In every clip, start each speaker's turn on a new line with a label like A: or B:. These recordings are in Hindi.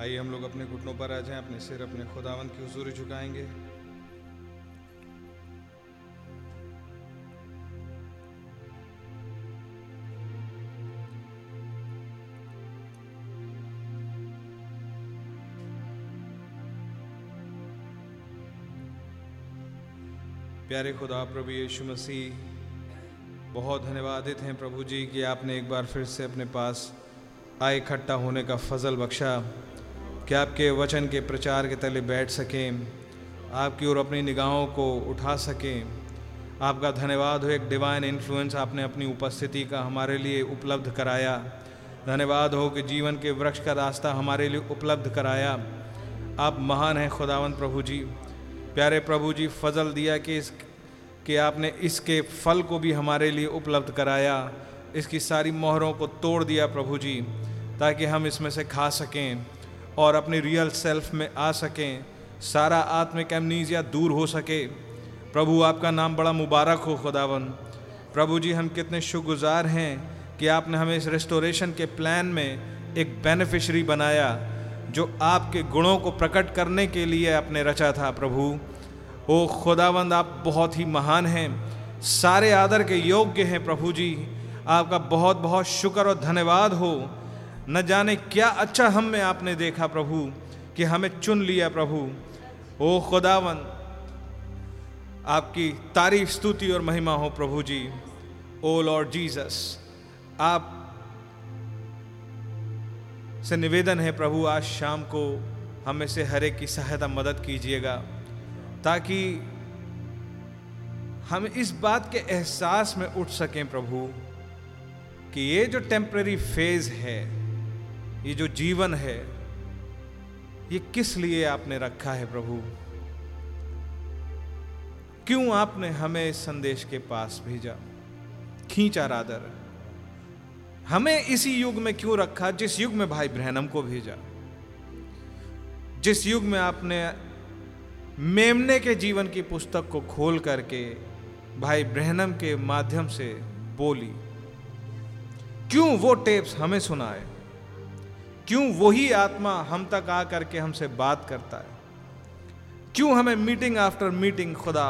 A: आइए हम लोग अपने घुटनों पर आ जाएँ, अपने सिर, अपने खुदावंत की हुजूरी झुकाएँगे। प्यारे खुदा प्रभु यीशु मसीह, बहुत धन्यवादित हैं प्रभु जी कि आपने एक बार फिर से अपने पास आए, इकट्ठा होने का फजल बख्शा। कि आपके वचन के प्रचार के तले बैठ सकें, आपकी ओर अपनी निगाहों को उठा सकें। आपका धन्यवाद हो एक डिवाइन इन्फ्लुएंस आपने अपनी उपस्थिति का हमारे लिए उपलब्ध कराया। धन्यवाद हो कि जीवन के वृक्ष का रास्ता हमारे लिए उपलब्ध कराया। आप महान हैं खुदावंत प्रभु जी। प्यारे प्रभु जी, फजल दिया कि इस, कि आपने इसके फल को भी हमारे लिए उपलब्ध कराया। इसकी सारी मोहरों को तोड़ दिया प्रभु जी, ताकि हम इसमें से खा सकें। और अपनी रियल सेल्फ में आ सकें। सारा आत्मिक एमनीजिया दूर हो सके। प्रभु, आपका नाम बड़ा मुबारक हो, खुदावन। प्रभु जी, हम कितने शुक्रगुजार हैं कि आपने हमें इस रेस्टोरेशन के प्लान में एक बेनिफिशरी बनाया, जो आपके गुणों को प्रकट करने के लिए आपने रचा था, प्रभु। ओ खुदावंद, आप बहुत ही महान हैं। सारे आदर के योग्य हैं, प्रभु जी। आपका बहुत बहुत शुक्र और धन्यवाद हो। न जाने क्या अच्छा हम में आपने देखा प्रभु, कि हमें चुन लिया प्रभु। ओ खुदावंद आपकी तारीफ़, स्तुति और महिमा हो प्रभु जी। ओ लॉर्ड जीसस, आप से निवेदन है प्रभु, आज शाम को हमें से हर एक की सहायता, मदद कीजिएगा, ताकि हम इस बात के एहसास में उठ सकें प्रभु, कि ये जो टेम्पररी फ़ेज़ है ये जो जीवन है, ये किस लिए आपने रखा है प्रभु? क्यों आपने हमें इस संदेश के पास भेजा? खींचा रादर हमें इसी युग में क्यों रखा? जिस युग में भाई ब्रहणम को भेजा। जिस युग में आपने मेमने के जीवन की पुस्तक को खोल करके भाई ब्रहणम के माध्यम से बोली। क्यों वो टेप्स हमें सुनाए? क्यों वही आत्मा हम तक आ करके हमसे बात करता है? क्यों हमें मीटिंग आफ्टर मीटिंग खुदा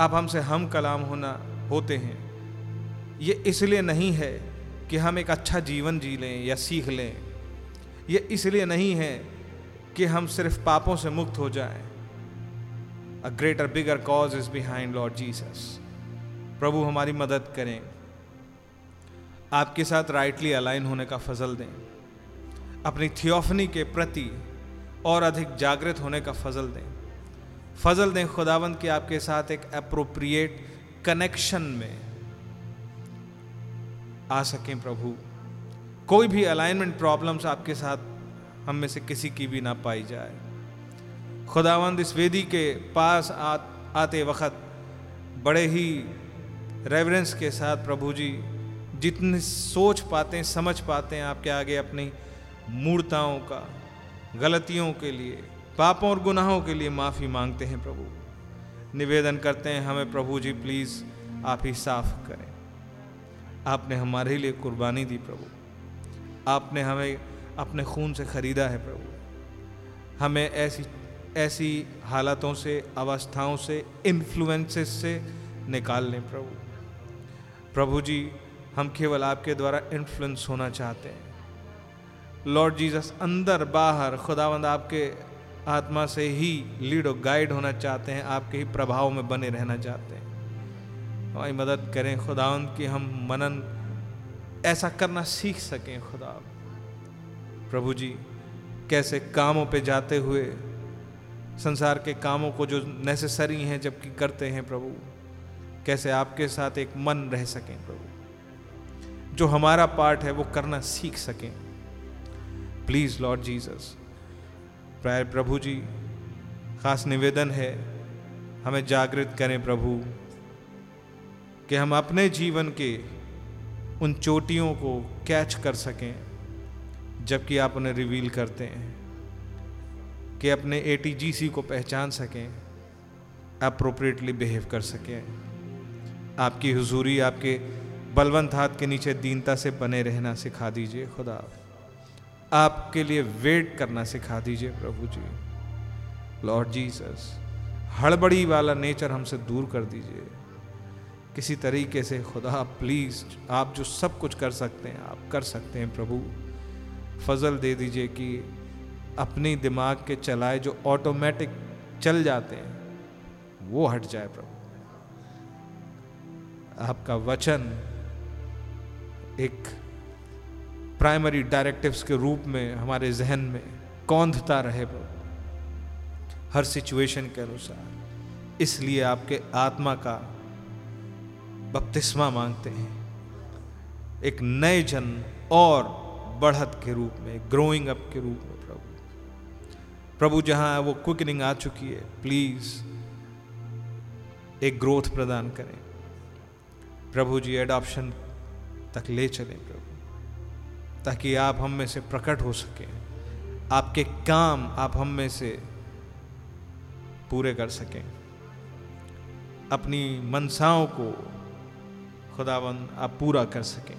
A: आप हमसे हम कलाम होना, होते हैं? ये इसलिए नहीं है कि हम एक अच्छा जीवन जी लें या सीख लें। ये इसलिए नहीं है कि हम सिर्फ़ पापों से मुक्त हो जाएँ। A greater bigger cause is behind Lord Jesus प्रभु हमारी मदद करें। आपके साथ राइटली अलाइन होने का फजल दें। अपनी थियोफनी के प्रति और अधिक जागृत होने का फजल दें। फजल दें खुदावंद कि आपके साथ एक अप्रोप्रिएट कनेक्शन में आ सकें प्रभु। कोई भी अलाइनमेंट प्रॉब्लम्स आपके साथ हम में से किसी की भी ना पाई जाए। खुदावंद इस वेदी के पास आ, आते वक्त बड़े ही रेवरेंस के साथ प्रभु जी जितनी सोच पाते हैं समझ पाते हैं आपके आगे अपनी मूर्ताओं का, गलतियों के लिए, पापों और गुनाहों के लिए माफ़ी मांगते हैं प्रभु। निवेदन करते हैं, हमें प्रभु जी, प्लीज़ आप ही साफ़ करें। आपने हमारे लिए कुर्बानी दी प्रभु। आपने हमें अपने खून से ख़रीदा है प्रभु। हमें ऐसी ऐसी हालातों से, अवस्थाओं से इन्फ्लुएंसेस से निकाल लें प्रभु। प्रभु जी, हम केवल आपके द्वारा इन्फ्लुएंस होना चाहते हैं। लॉर्ड जीसस अंदर, बाहर, खुदावंद आपके आत्मा से ही लीड और गाइड होना चाहते हैं, आपके ही प्रभाव में बने रहना चाहते हैं। हमारी मदद करें खुदावंद कि हम मनन ऐसा करना सीख सकें खुदा। प्रभु जी, कैसे कामों पे जाते हुए, संसार के कामों को जो नेसेसरी हैं जबकि करते हैं प्रभु, कैसे आपके साथ एक मन रह सकें प्रभु। जो हमारा पार्ट है वो करना सीख सकें। प्लीज़ लॉर्ड जीसस प्राय प्रभु जी खास निवेदन है, हमें जागृत करें प्रभु, कि हम अपने जीवन के उन चोटियों को कैच कर सकें, जबकि आप उन्हें रिवील करते हैं, कि अपने एटीजीसी को पहचान सकें अप्रोप्रिएटली बिहेव कर सकें। आपकी हुजूरी, आपके बलवंत हाथ के नीचे दीनता से बने रहना सिखा दीजिए, खुदा। आपके लिए वेट करना सिखा दीजिए प्रभु जी। लॉर्ड जीसस हड़बड़ी वाला नेचर हमसे दूर कर दीजिए। किसी तरीके से खुदा प्लीज़ आप जो सब कुछ कर सकते हैं, आप कर सकते हैं प्रभु। फजल दे दीजिए कि अपने दिमाग के चलाए जो ऑटोमेटिक चल जाते हैं, वो हट जाए प्रभु। आपका वचन एक प्राइमरी डायरेक्टिव्स के रूप में, हमारे जहन में कौंधता रहे प्रभु। हर सिचुएशन के अनुसार। इसलिए आपके आत्मा का बपतिस्मा मांगते हैं। एक नए जन्म और बढ़त के रूप में ग्रोइंग अप के रूप में प्रभु। प्रभु जहाँ वो क्विकनिंग आ चुकी है। प्लीज़ एक ग्रोथ प्रदान करें। प्रभु जी एडॉप्शन तक ले चलें प्रभु। ताकि आप हम में से प्रकट हो सकें। आपके काम आप हम में से पूरे कर सकें। अपनी मनसाओं को खुदावन आप पूरा कर सकें।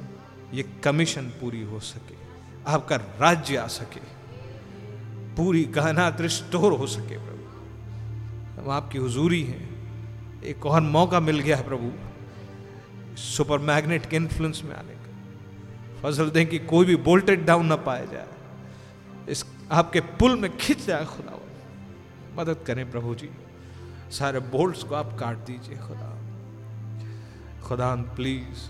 A: ये कमीशन पूरी हो सके। आपका राज्य आ सके। पूरी गहना रिस्टोर हो सके प्रभु। हम आपकी हुजूरी हैं। एक और मौका मिल गया है प्रभु। सुपर मैग्नेट के इन्फ्लुएंस में आने। का फजल दें कि कोई भी बोल्टेड डाउन ना पाया जाए। इस आपके पुल में खिंच जाए खुदा। मदद करें प्रभु जी। सारे बोल्ट्स को आप काट दीजिए खुदा। खुदा please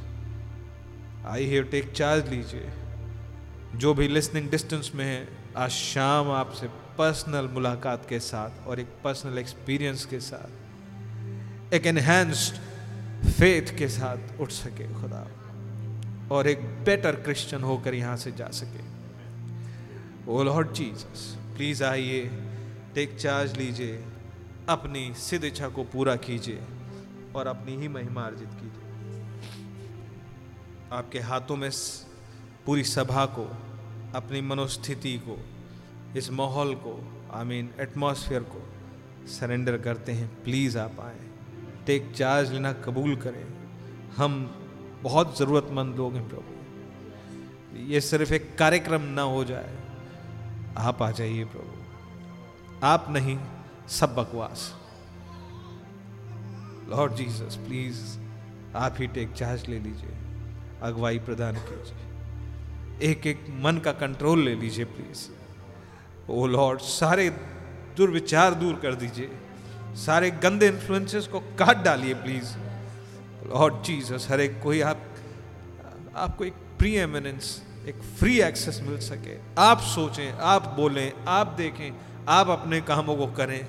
A: I have take charge लीजिए। जो भी लिसनिंग डिस्टेंस में है, आज शाम आपसे पर्सनल मुलाकात के साथ और एक पर्सनल एक्सपीरियंस के साथ, एक एनहेंस्ड फेथ के साथ उठ सके खुदा। और एक बेटर क्रिश्चियन होकर यहाँ से जा सके। ओ लॉर्ड जीसस प्लीज़ आइए टेक चार्ज लीजिए, अपनी सिद्ध इच्छा को पूरा कीजिए और अपनी ही महिमा अर्जित कीजिए। आपके हाथों में पूरी सभा को, अपनी मनोस्थिति को, इस माहौल को आई मीन एटमॉस्फेयर को सरेंडर करते हैं। प्लीज़ आप आए टेक चार्ज लेना कबूल करें। हम बहुत ज़रूरतमंद लोग हैं प्रभु। ये सिर्फ़ एक कार्यक्रम ना हो जाए। आप आ जाइए प्रभु। आप नहीं, सब बकवास। लॉर्ड जीसस प्लीज़ आप ही टेक चार्ज ले लीजिए। अगुवाई प्रदान कीजिए। एक एक मन का कंट्रोल ले लीजिए प्लीज़ ओ लॉर्ड सारे दुर्विचार दूर कर दीजिए। सारे गंदे इन्फ्लुएंसेस को काट डालिए प्लीज़ लॉर्ड जीसस हर एक कोई आप, आपको एक प्री एमिनेंस एक फ्री एक्सेस मिल सके। आप सोचें, आप बोलें, आप देखें, आप अपने कामों को करें।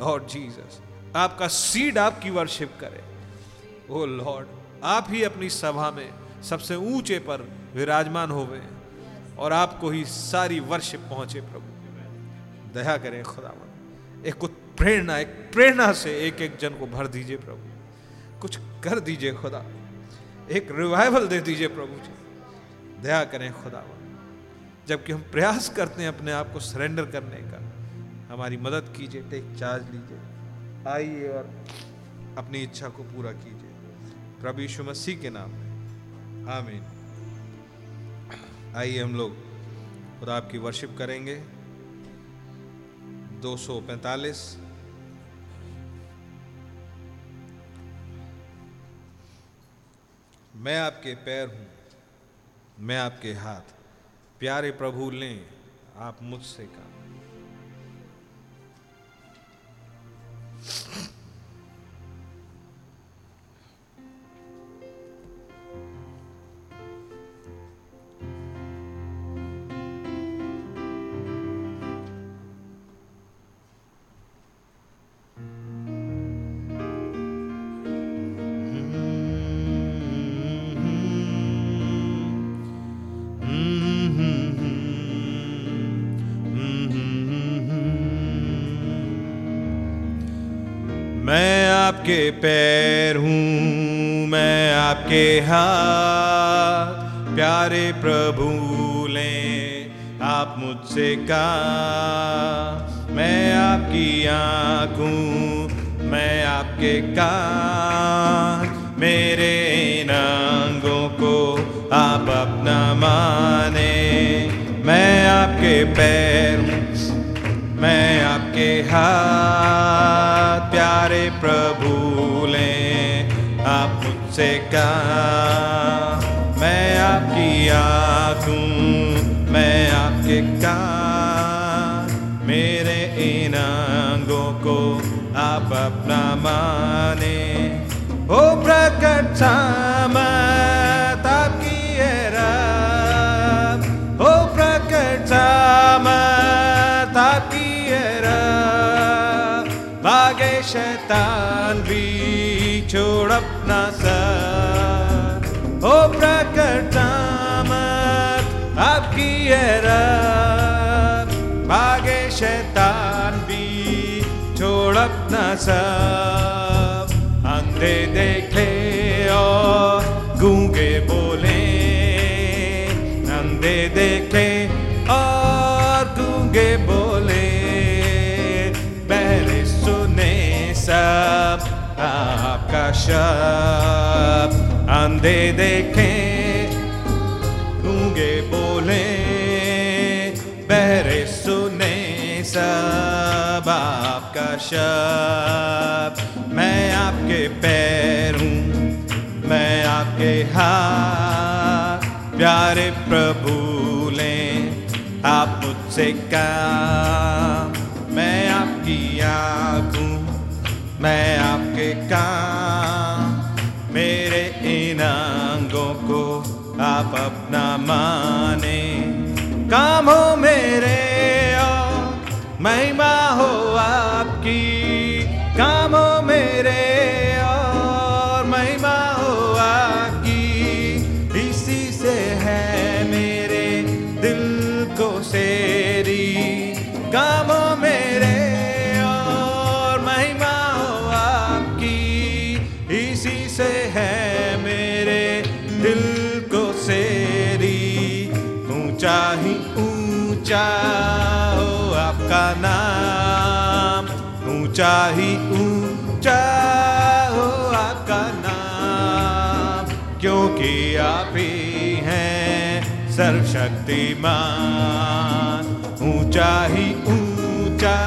A: लॉर्ड जीसस आपका सीड आपकी वर्शिप करे। ओ लॉर्ड आप ही अपनी सभा में सबसे ऊँचे पर विराजमान होवे और आपको ही सारी वर्षिप पहुँचे प्रभु। दया करें खुदावन एक कुछ प्रेरणा, एक प्रेरणा से एक एक जन को भर दीजिए प्रभु। कुछ कर दीजिए खुदा। एक रिवाइवल दे दीजिए प्रभु जी। दया करें खुदा। जबकि हम प्रयास करते हैं अपने आप को सरेंडर करने का। हमारी मदद कीजिए टेक चार्ज लीजिए। आइए और अपनी इच्छा को पूरा कीजिए। प्रभु यीशु मसीह के नाम में। आमीन। आइए हम लोग खुदा आपकी वर्शिप करेंगे। 245 मैं आपके पैर हूँ मैं आपके हाथ। प्यारे प्रभु लें आप मुझसे काम। आपके पैर हूँ, मैं आपके हाथ, प्यारे प्रभु लें, आप मुझसे का मैं आपकी आँख हूँ मैं आपके कान, मेरे नांगों को आप अपना माने, मैं आपके पैर हूँ, मैं आपके हाथ, प्यारे प्रभु मुझसे कहा मैं आपकी आँख हूँ मैं आपके कान, मेरे इन अंगों को आप अपना माने। ओ प्रकट सामत, आपकी है रब ओ प्रकट सामत, आपकी है रब भागे शैतान भी छोड़ अपना सर। ओ प्रकटामत आपकी है रब भागे शैतान भी, छोड़ अपना सब। अंधे देखे और गूँगे बोले अंधे देखे और गूँगे बोले। पहले सुने सब, आपका शब्द अंधे देखे, गूँगे बोले, बहरे सुने सब आपका शब्द मैं आपके पैर हूँ, मैं आपके हाथ। प्यारे प्रभु लें, आप मुझसे काम। मैं आपकी आँख हूँ, मैं आपके काम। आप अपना माने। काम हो मेरे और महिमा हो आपकी। काम हो मेरे ऊँचा ही ऊँचा हो आपका नाम। क्योंकि आप ही हैं सर्वशक्तिमान। ऊँचा ही ऊँचा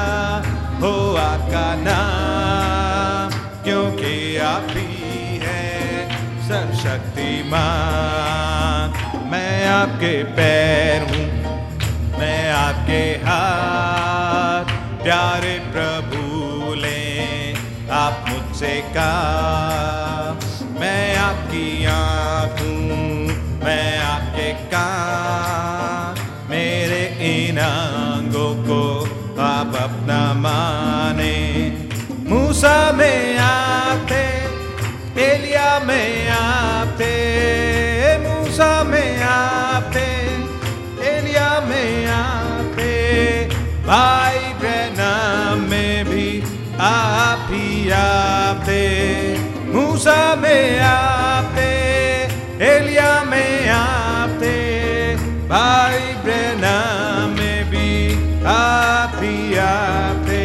A: हो आपका नाम। क्योंकि आप ही हैं सर्वशक्तिमान। मैं आपके पैर हूँ, मैं आपके हाथ। प्यारे कहा मैं आपकी आँख मैं आपके कान। मेरे इन अंगों को आप अपना माने। मूसा में आते, एलिया में आते, मूसा में आते, एलिया में आते। भाई बहना में भी आप ही आते। मूसा में आते एलिया में आते भाई बहना में भी आप ही आते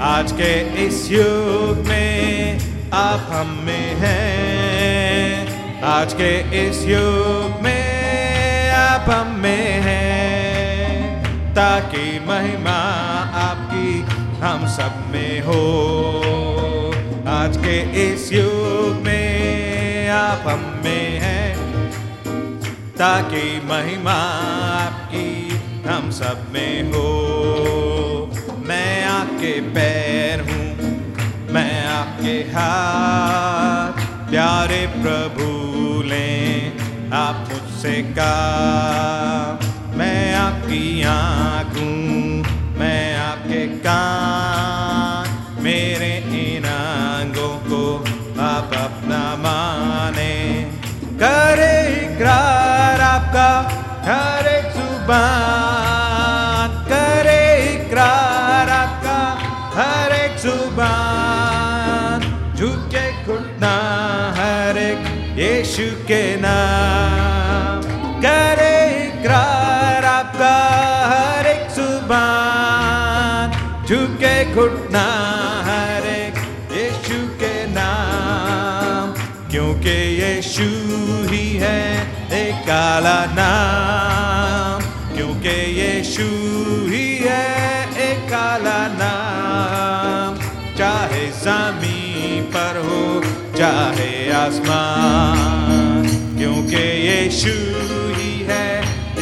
A: आज के इस युग में आप हम में हैं। आज के इस युग में आप हम में हैं। ताकि महिमा आपकी हम सब में हो। आज के इस युग में आप हम में हैं, ताकि महिमा आपकी हम सब में हो। मैं आपके पैर हूँ, मैं आपके हाथ, प्यारे प्रभु लें आप मुझसे कहा मैं आपकी आँख हूँ, मैं आपके कान करे इकरार आपका, हर एक ज़ुबान। करे इकरार आपका, हर एक ज़ुबान। झुके घुटना हर एक यीशु के नाम। करे इकरार आपका, हर एक ज़ुबान। झुके घुटना यीशु ही है एक काला नाम, क्योंकि क्योंकि यीशु ही है एक काला नाम। चाहे ज़मीन पर हो, चाहे आसमान, क्योंकि यीशु ही है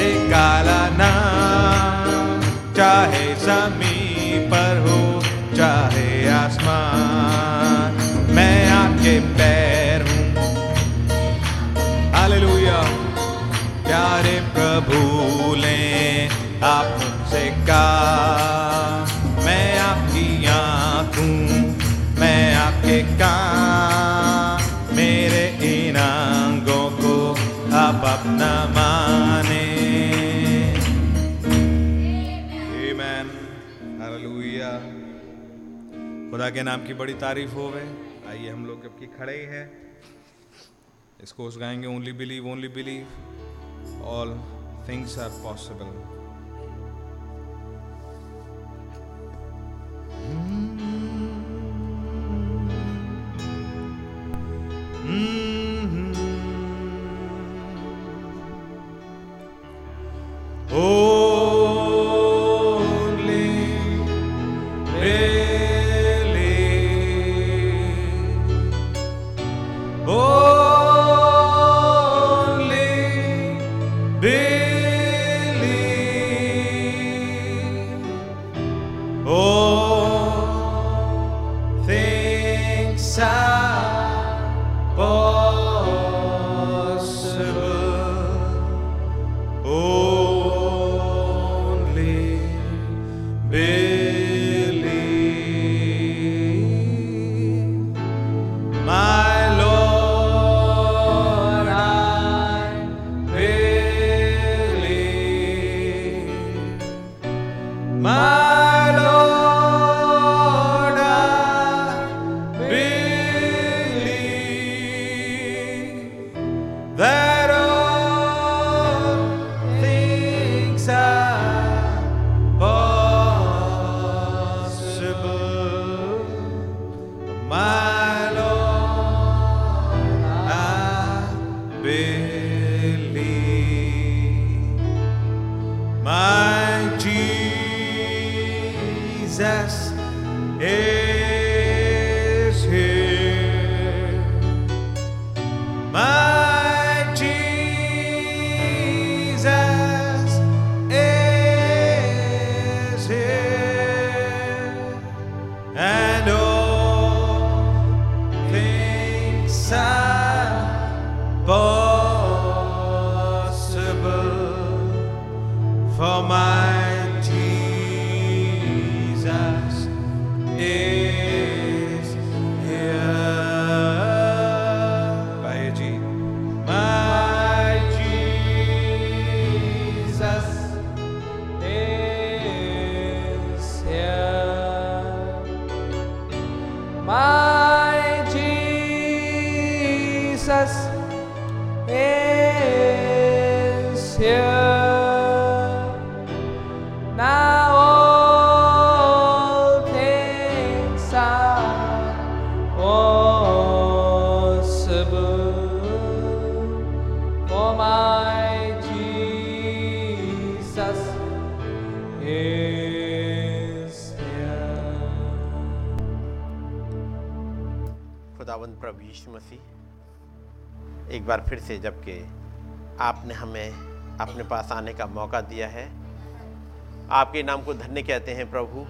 A: एक काला नाम। चाहे ज़मीन पर हो, चाहे आसमान, मैं आपके पैर प्यारे प्रभु ले आप मुझसे कहा, मैं आपकी आँख हूँ मैं आपके कान, मेरे इन अंगों को आप अपना माने। Amen. हालेलुया खुदा के नाम की बड़ी तारीफ़ होवे। आइए हम लोग जबकि खड़े ही। हैं इसको उस गाएँगे only believe only believe all things are possible
B: बार फिर से जबकि आपने हमें अपने पास आने का मौका दिया है। आपके नाम को धन्य कहते हैं प्रभु।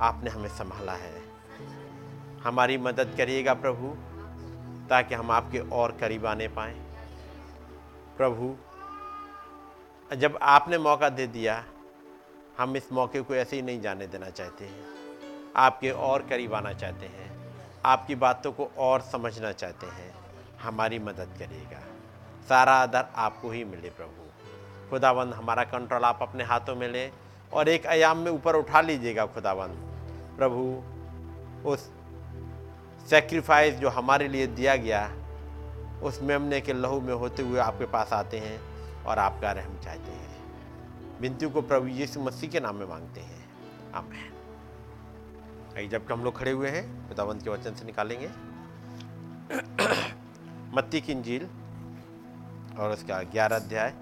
B: आपने हमें संभाला है। हमारी मदद करिएगा प्रभु, ताकि हम आपके और करीब आने पाएँ। प्रभु, जब आपने मौका दे दिया, हम इस मौके को ऐसे ही नहीं जाने देना चाहते हैं। आपके और करीब आना चाहते हैं। आपकी बातों को और समझना चाहते हैं। हमारी मदद करेगा। सारा आदर आपको ही मिले प्रभु। खुदावंद, हमारा कंट्रोल आप अपने हाथों में ले और एक आयाम में ऊपर उठा लीजिएगा खुदावंद। प्रभु, उस सेक्रीफाइस जो हमारे लिए दिया गया, उस मेमने के लहू में होते हुए आपके पास आते हैं और आपका रहम चाहते हैं। विनती को प्रभु यीशु मसीह के नाम में मांगते हैं। आमेन। जबकि हम लोग खड़े हुए हैं खुदावंत के वचन से निकालेंगे। मत्ती की इंजील और उसका ग्यारह अध्याय।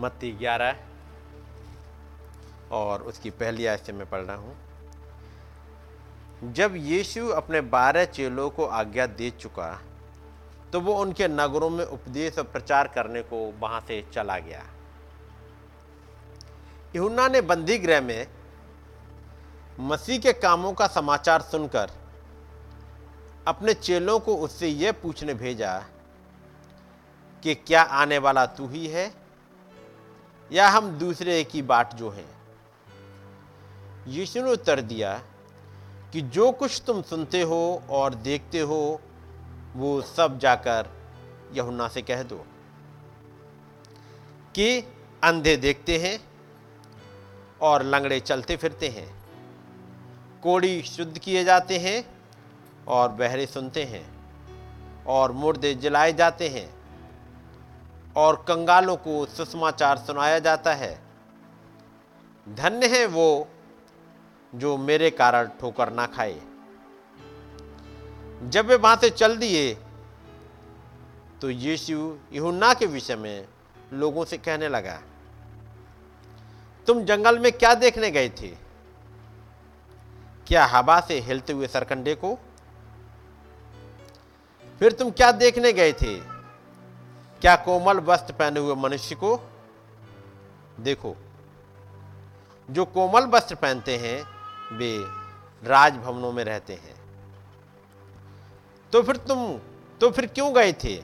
B: मत्ती ग्यारह और उसकी पहली आयत से मैं पढ़ रहा हूँ। जब यीशु अपने बारह चेलों को आज्ञा दे चुका तो वो उनके नगरों में उपदेश और प्रचार करने को वहाँ से चला गया। यूना ने बंदी गृह में मसीह के कामों का समाचार सुनकर अपने चेलों को उससे यह पूछने भेजा कि क्या आने वाला तू ही है या हम दूसरे की बाट जो हैं? यीशु ने उत्तर दिया कि जो कुछ तुम सुनते हो और देखते हो, वो सब जाकर यहुन्ना से कह दो। कि अंधे देखते हैं और लंगड़े चलते फिरते हैं। कोड़ी शुद्ध किए जाते हैं और बहरे सुनते हैं और मुर्दे जलाए जाते हैं और कंगालों को सुषमाचार सुनाया जाता है। धन्य है वो जो मेरे कारण ठोकर ना खाए। जब वे वहाँ से चल दिए तो यीशु यूहन्ना के विषय में लोगों से कहने लगा, तुम जंगल में क्या देखने गए थे? क्या हवा से हिलते हुए सरकंडे को फिर तुम क्या देखने गए थे? क्या कोमल वस्त्र पहने हुए मनुष्य को? देखो, जो कोमल वस्त्र पहनते हैं, वे राजभवनों में रहते हैं। तो फिर तुम तो फिर क्यों गए थे?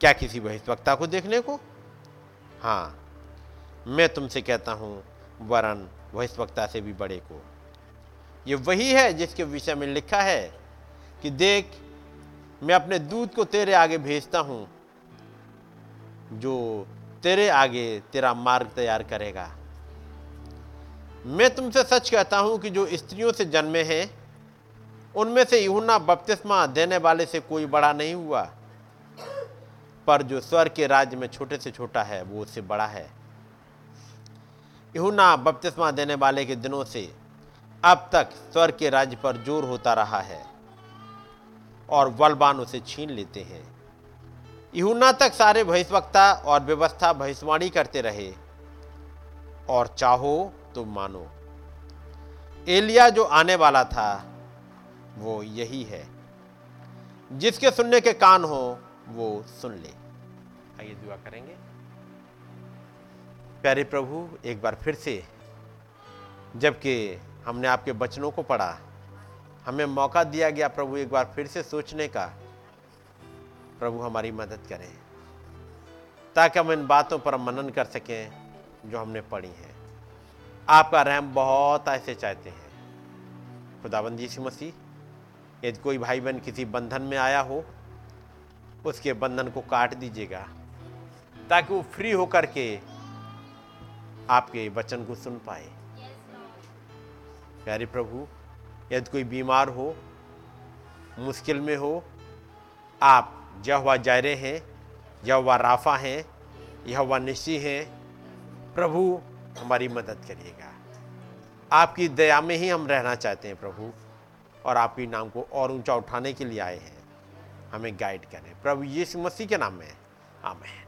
B: क्या किसी बहिष्वक्ता को देखने को? हाँ मैं तुमसे कहता हूँ, वरन बहिष्वक्ता से भी बड़े को। ये वही है जिसके विषय में लिखा है कि देख मैं अपने दूध को तेरे आगे भेजता हूँ, जो तेरे आगे तेरा मार्ग तैयार करेगा। मैं तुमसे सच कहता हूँ कि जो स्त्रियों से जन्मे हैं, उनमें से यूना बपतिस्मा देने वाले से कोई बड़ा नहीं हुआ, पर जो स्वर के राज्य में छोटे से छोटा है, वो उससे बड़ा है। यूना बपतिस्मा देने वाले के दिनों से अब तक स्वर के राज्य पर ज़ोर होता रहा है। और बलवान उसे छीन लेते हैं। यूना तक सारे भविष्यवक्ता और व्यवस्था भविष्यवाणी करते रहे। और चाहो तो मानो। एलिया जो आने वाला था वो यही है। जिसके सुनने के कान हो वो सुन ले। आइए दुआ करेंगे। प्यारे प्रभु एक बार फिर से जबकि हमने आपके बचनों को पढ़ा हमें मौका दिया गया प्रभु एक बार फिर से सोचने का। प्रभु हमारी मदद करें ताकि हम इन बातों पर मनन कर सकें जो हमने पढ़ी हैं। आपका रहम बहुत ऐसे चाहते हैं। खुदाबंद यीशु मसीह यदि कोई भाई बहन किसी बंधन में आया हो उसके बंधन को काट दीजिएगा ताकि वो फ्री होकर के आपके वचन को सुन पाए। प्यारे प्रभु यदि कोई बीमार हो, मुश्किल में हो, आप जहवा जायरे हैं, यहवा राफा हैं, यहवा निशी हैं, प्रभु हमारी मदद करिएगा। आपकी दया में ही हम रहना चाहते हैं प्रभु, और आपके नाम को और ऊँचा उठाने के लिए आए हैं। हमें गाइड करें। प्रभु यीशु मसीह के नाम में। आमें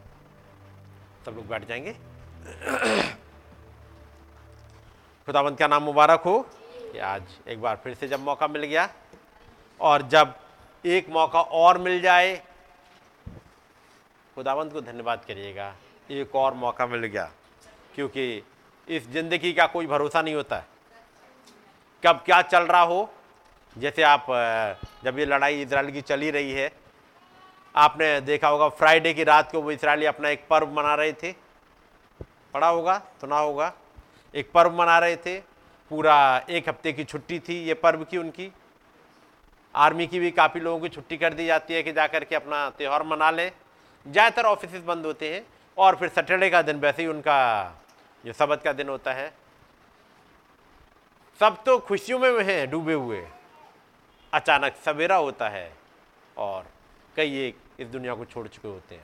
B: सब लोग बैठ जाएँगे। खुदावंत का नाम मुबारक हो? आज एक बार फिर से जब मौका मिल गया और जब एक मौका और मिल जाए, खुदावंत को धन्यवाद करिएगा, एक और मौका मिल गया, क्योंकि इस ज़िंदगी का कोई भरोसा नहीं होता। कब क्या चल रहा हो, जैसे आप जब ये लड़ाई इसराइल की चली रही है, आपने देखा होगा फ्राइडे की रात को वो इसराइली अपना एक पर्व मना रहे थे। पढ़ा होगा, सुना होगा, एक पर्व मना रहे थे। पूरा एक हफ़्ते की छुट्टी थी ये पर्व की उनकी। आर्मी की भी काफ़ी लोगों की छुट्टी कर दी जाती है कि जाकर के अपना त्यौहार मना लें। ज़्यादातर ऑफ़िस बंद होते हैं और फिर सैटरडे का दिन वैसे ही उनका जो सबत का दिन होता है। सब तो खुशियों में हैं, डूबे हुए। अचानक सवेरा होता है और कई एक इस दुनिया को छोड़ चुके होते हैं।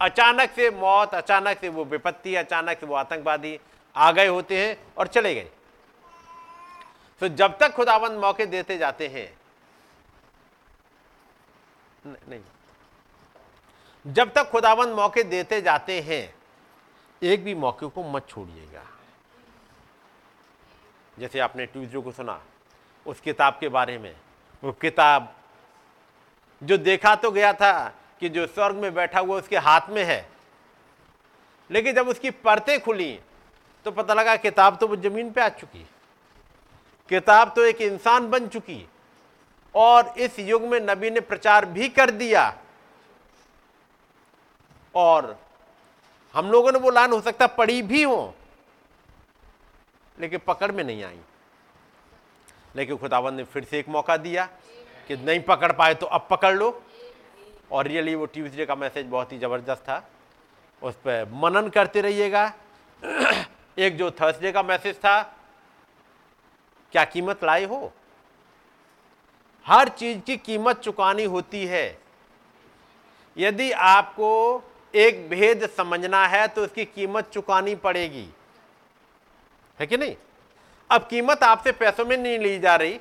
B: अचानक से मौत, अचानक से वो विपत्ति, अचानक से वो आतंकवादी आ गए होते हैं और चले गए। तो जब तक खुदाबंद मौके देते जाते हैं नहीं। जब तक खुदाबंद मौके देते जाते हैं, एक भी मौके को मत छोड़िएगा। जैसे आपने ट्यूजडे को सुना, उस किताब के बारे में। वो किताब जो देखा तो गया था कि जो स्वर्ग में बैठा हुआ उसके हाथ में है, लेकिन जब उसकी परतें खुली तो पता लगा किताब तो वो ज़मीन पे आ चुकी है। किताब तो एक इंसान बन चुकी है। और इस युग में नबी ने प्रचार भी कर दिया। और हम लोगों ने वो लान, हो सकता पढ़ी भी हो, लेकिन पकड़ में नहीं आई। लेकिन खुदावन ने फिर से एक मौका दिया कि नहीं पकड़ पाए तो अब पकड़ लो। और रियली वो ट्यूसडे का मैसेज बहुत ही ज़बरदस्त था। उस पर मनन करते रहिएगा। एक जो थर्सडे का मैसेज था, क्या कीमत लाए हो? हर चीज़ की कीमत चुकानी होती है। यदि आपको एक भेद समझना है तो उसकी कीमत चुकानी पड़ेगी। है कि नहीं? अब कीमत आपसे पैसों में नहीं ली जा रही।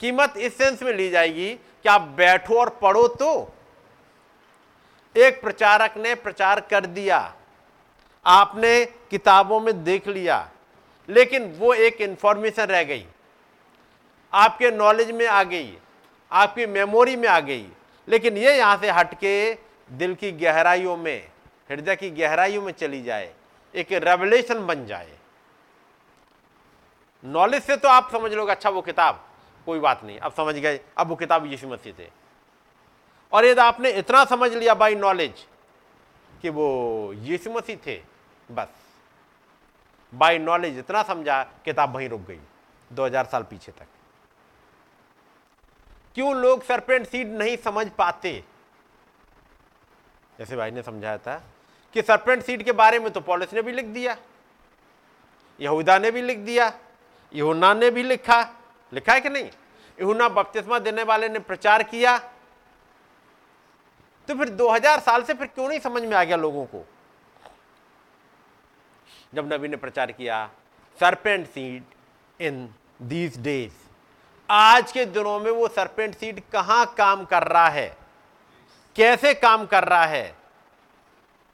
B: कीमत इस सेंस में ली जाएगी कि आप बैठो और पढ़ो तो। एक प्रचारक ने प्रचार कर दिया। आपने किताबों में देख लिया, लेकिन वो एक इंफॉर्मेशन रह गई। आपके नॉलेज में आ गई, आपकी मेमोरी में आ गई, लेकिन ये यहाँ से हटके दिल की गहराइयों में, हृदय की गहराइयों में चली जाए, एक रेवलेशन बन जाए। नॉलेज से तो आप समझ लोगे अच्छा वो किताब, कोई बात नहीं। अब समझ गए, अब वो किताब यीशु मसीह थे और यदि आपने इतना समझ लिया बाई नॉलेज कि वो यीशु मसीह थे बस। बाई नॉलेज इतना समझा, किताब वहीं रुक गई 2000 साल पीछे तक। क्यों लोग सरपेंट सीड नहीं समझ पाते? जैसे भाई ने समझाया था कि सरपेंट सीड के बारे में तो पॉलिस ने भी लिख दिया, यहूदा ने भी लिख दिया यहुना ने भी लिखा। लिखा है कि नहीं? यहुना बपतिस्मा देने वाले ने प्रचार किया। तो फिर 2000 साल से फिर क्यों नहीं समझ में आ गया लोगों को? जब नबी ने प्रचार किया serpent seed in these days आज के दिनों में वो सरपेंट सीड कहाँ काम कर रहा है? कैसे काम कर रहा है?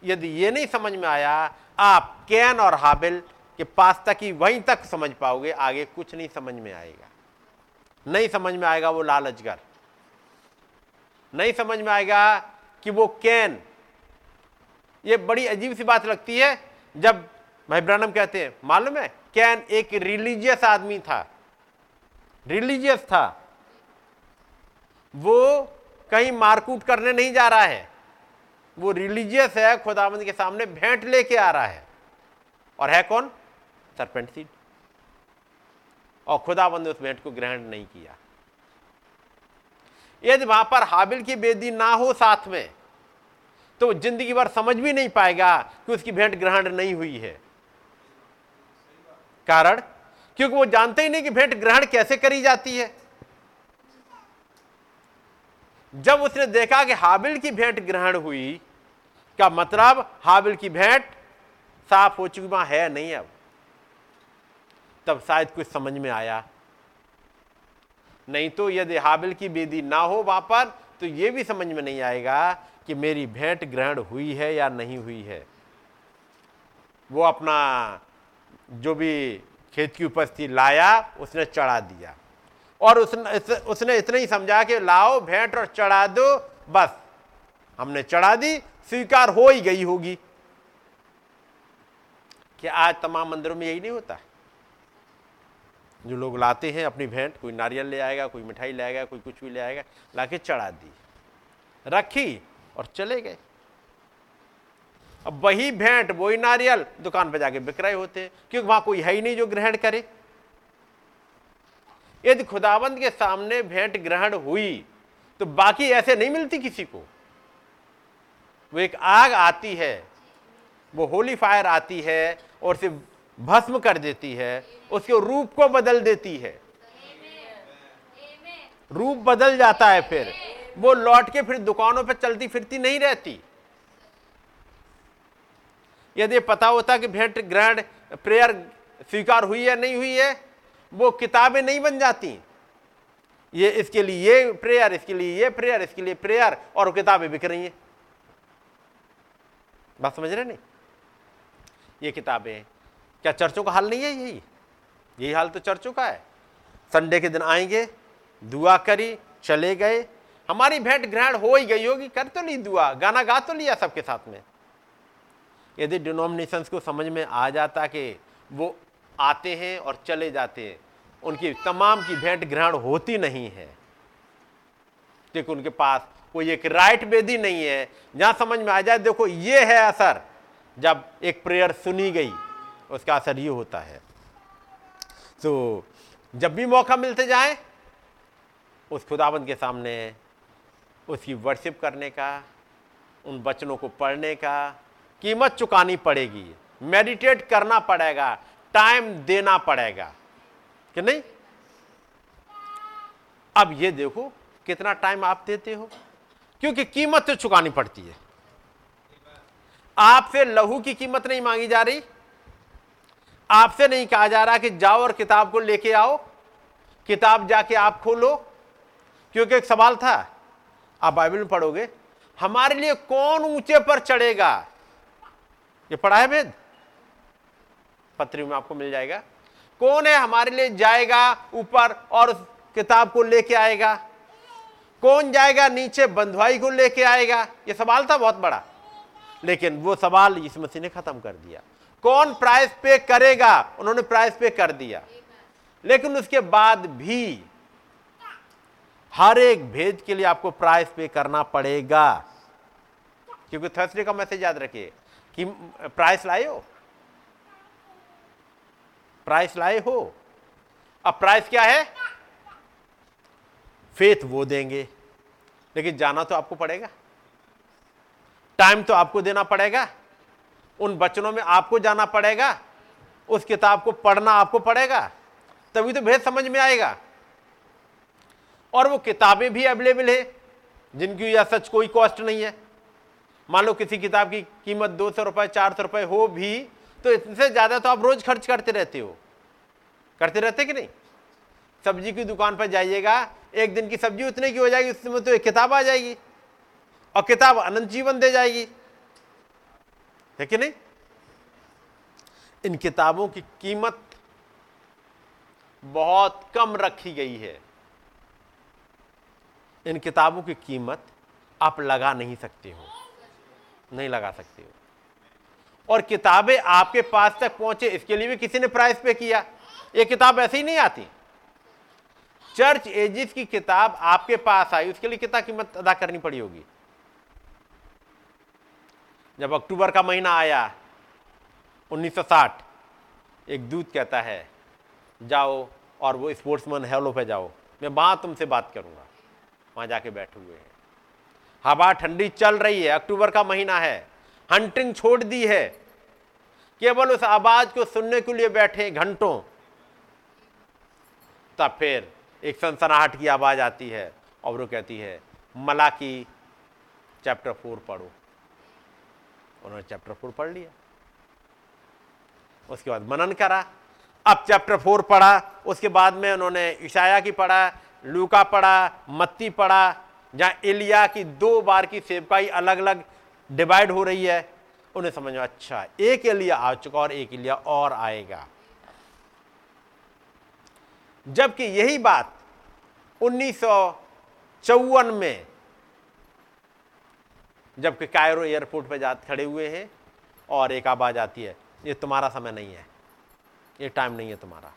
B: यदि ये नहीं समझ में आया, आप कैन और हाबिल के पास तक ही वहीं तक समझ पाओगे, आगे कुछ नहीं समझ में आएगा। नहीं समझ में आएगा वो लालचगर नहीं समझ में आएगा कि वो कैन। ये बड़ी अजीब सी बात लगती है, जब भाई ब्रानम कहते हैं, मालूम है कैन एक रिलीजियस आदमी था? रिलीजियस था। वो कहीं मारकूट करने नहीं जा रहा है। वो रिलीजियस है, खुदाबंद के सामने भेंट लेके आ रहा है। और है कौन? सरपेंट सीड और खुदाबंद ने उस भेंट को ग्रहण नहीं किया। यदि वहाँ पर हाबिल की बेदी ना हो साथ में तो ज़िंदगी भर समझ भी नहीं पाएगा कि उसकी भेंट ग्रहण नहीं हुई है। कारण? क्योंकि वो जानते ही नहीं कि भेंट ग्रहण कैसे करी जाती है। जब उसने देखा कि हाबिल की भेंट ग्रहण हुई का मतलब हाबिल की भेंट? साफ़ हो चुकी वहाँ है नहीं अब। तब शायद कुछ समझ में आया। नहीं तो यदि हाबिल की बेदी ना हो वहाँ पर तो यह भी समझ में नहीं आएगा कि मेरी भेंट ग्रहण हुई है या नहीं हुई है। वो अपना जो भी खेत की उपज थी लाया, उसने चढ़ा दिया। और उसने उसने इतना ही समझा कि लाओ, भेंट और चढ़ा दो, बस। हमने चढ़ा दी, स्वीकार हो ही गई होगी। कि आज तमाम मंदिरों में यही नहीं होता। जो लोग लाते हैं अपनी भेंट, कोई नारियल ले आएगा, कोई मिठाई ले आएगा, कोई कुछ भी ले आएगा, लाके चढ़ा दी। रखी और चले गए। अब वही भेंट, वही नारियल दुकान पर जाके बिक रहे होते, क्योंकि वहाँ कोई है ही नहीं जो ग्रहण करे। यदि खुदाबंद के सामने भेंट ग्रहण हुई तो बाकी ऐसे नहीं मिलती किसी को। वो एक आग आती है, वो होली फायर आती है और उसे भस्म कर देती है, उसके रूप को बदल देती है। रूप बदल जाता है फिर, वो लौट के फिर दुकानों पर चलती फिरती नहीं रहती। यदि पता होता कि भेंट ग्रहण प्रेयर स्वीकार हुई है नहीं हुई है, वो किताबें नहीं बन जाती। ये इसके लिए ये प्रेयर इसके लिए ये प्रेयर इसके लिए प्रेयर और किताबें बिक रही हैं। बात समझ रहे नहीं? ये किताबें क्या चर्चों का हाल नहीं है यही? यही हाल तो चर्चों का है। संडे के दिन आएँगे, दुआ करी, चले गए। हमारी भेंट ग्रहण हो ही गई होगी, कर तो ली दुआ, गाना गा तो लिया सबके साथ में। यदि डिनोमिनेशंस को समझ में आ जाता कि वो आते हैं और चले जाते हैं, उनकी तमाम की भेंट ग्रहण होती नहीं है। क्योंकि उनके पास कोई एक राइट वेदी नहीं है। जहाँ समझ में आ जाए, देखो ये है असर। जब एक प्रेयर सुनी गई, उसका असर ये होता है। तो जब भी मौका मिलते जाए, उस खुदाबंद के सामने, उसकी वर्शिप करने का, उन वचनों को पढ़ने का कीमत चुकानी पड़ेगी। मेडिटेट करना पड़ेगा टाइम देना पड़ेगा। कि नहीं? अब ये देखो, कितना टाइम आप देते हो। क्योंकि कीमत तो चुकानी पड़ती है। आपसे लहू की कीमत नहीं मांगी जा रही। आपसे नहीं कहा जा रहा कि जाओ और किताब को लेके आओ। किताब जाके आप खोलो। क्योंकि एक सवाल था, आप बाइबल में पढ़ोगे, हमारे लिए कौन ऊँचे पर चढ़ेगा? ये पढ़ा है भेद पत्री में आपको मिल जाएगा। कौन है हमारे लिए जाएगा ऊपर और किताब को लेके आएगा? कौन जाएगा नीचे बंधुआई को लेके आएगा? ये सवाल था बहुत बड़ा। लेकिन वो सवाल इस मसीह ने खत्म कर दिया। कौन प्राइस पे करेगा? उन्होंने प्राइस पे कर दिया। लेकिन उसके बाद भी हर एक भेद के लिए आपको प्राइस पे करना पड़ेगा। क्योंकि थर्सडे का मैसेज याद रखिए। कि प्राइस लाए हो? प्राइस लाए हो? अब प्राइस क्या है? फेथ वो देंगे। लेकिन जाना तो आपको पड़ेगा। टाइम तो आपको देना पड़ेगा। उन बचनों में आपको जाना पड़ेगा। उस किताब को पढ़ना आपको पड़ेगा। तभी तो भेद समझ में आएगा। और वो किताबें भी अवेलेबल है, जिनकी या सच कोई कॉस्ट नहीं है। मान लो किसी किताब की कीमत दो सौ रुपए, चार सौ रुपए हो भी तो इससे ज़्यादा तो आप रोज खर्च करते रहते हो। करते रहते कि नहीं? सब्ज़ी की दुकान पर जाइएगा, एक दिन की सब्ज़ी उतने की हो जाएगी उसमें तो एक किताब आ जाएगी और किताब अनंत जीवन दे जाएगी। है कि नहीं? इन किताबों की कीमत बहुत कम रखी गई है। इन किताबों की कीमत आप लगा नहीं सकते हो। नहीं लगा सकते हो। और किताबें आपके पास तक पहुँचे, इसके लिए भी किसी ने प्राइस पे किया। ये किताब ऐसे ही नहीं आती। चर्च एजिस की किताब आपके पास आई, उसके लिए कितना कीमत अदा करनी पड़ी होगी? जब अक्टूबर का महीना आया 1960 एक दूत कहता है, जाओ और वो स्पोर्ट्समैन हेलो पे जाओ। मैं वहाँ तुमसे बात करूँगा। वहाँ जाके बैठे हुए हैं। हवा ठंडी चल रही है, अक्टूबर का महीना है। हंटिंग छोड़ दी है। केवल उस आवाज़ को सुनने के लिए बैठे घंटों, तब फिर एक सनसनाहट की आवाज़ आती है और वो कहती है मला की चैप्टर फोर पढ़ो। उन्होंने चैप्टर फोर पढ़ लिया। उसके बाद मनन करा। अब चैप्टर फोर पढ़ा। उसके बाद में उन्होंने ईशाया की पढ़ा, लूका पढ़ा, मत्ती पढ़ा जहाँ एलिया की दो बार की सेवकाई अलग अलग डिवाइड हो रही है, उन्हें समझ में अच्छा एक एलिया आ चुका और एक एलिया और आएगा। जबकि यही बात उन्नीस सौ चौवन में, जबकि कायरो एयरपोर्ट पर जा, खड़े हुए हैं और एक आवाज़ आती है, ये तुम्हारा समय नहीं है, ये टाइम नहीं है तुम्हारा।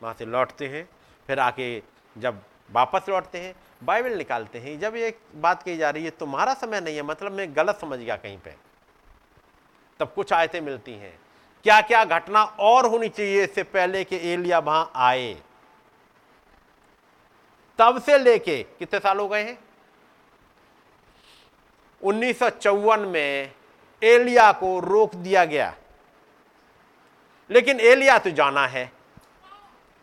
B: वहाँ से लौटते हैं, फिर आके जब वापस लौटते हैं, बाइबल निकालते हैं, जब ये बात कही जा रही है तुम्हारा समय नहीं है मतलब मैं गलत समझ गया कहीं पे। तब कुछ आयतें मिलती हैं। क्या क्या घटना और होनी चाहिए इससे पहले कि एलिया वहाँ आए? तब से लेके कितने साल हो गए हैं? उन्नीस सौ चौवन में एलिया को रोक दिया गया। लेकिन एलिया तो जाना है।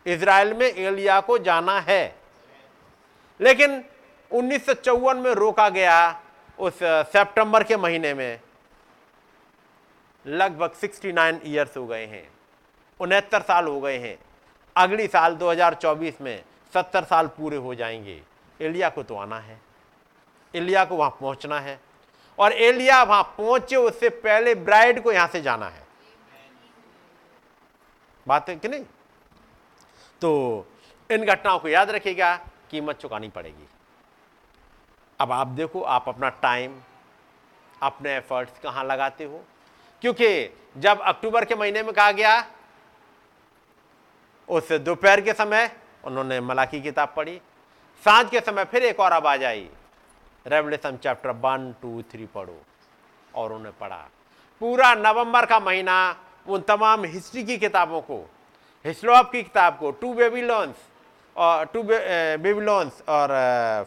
B: इसराइल में एलिया को जाना है। लेकिन उन्नीस सौ चौवन में रोका गया उस सितंबर के महीने में। लगभग 69 इयर्स हो गए हैं। उनहत्तर साल हो गए हैं। अगली साल 2024 में 70 साल पूरे हो जाएँगे। एलिया को तो आना है। एलिया को वहाँ पहुँचना है। और एलिया वहाँ पहुँचे उससे पहले ब्राइड को यहाँ से जाना है। बात है कि नहीं? तो इन घटनाओं को याद रखिएगा। कीमत चुकानी पड़ेगी। अब आप देखो, आप अपना टाइम अपने एफर्ट्स कहाँ लगाते हो? क्योंकि जब अक्टूबर के महीने में कहा गया उस दोपहर के समय उन्होंने मला की किताब पढ़ी, साँझ के समय फिर एक और आवाज़ आई Revelation chapter one two three पढ़ो, और उन्हें पढ़ा। पूरा नवंबर का महीना उन तमाम हिस्ट्री की किताबों को हिस्लोप की किताब को टू बेबीलोन्स और टू बेबीलोन्स और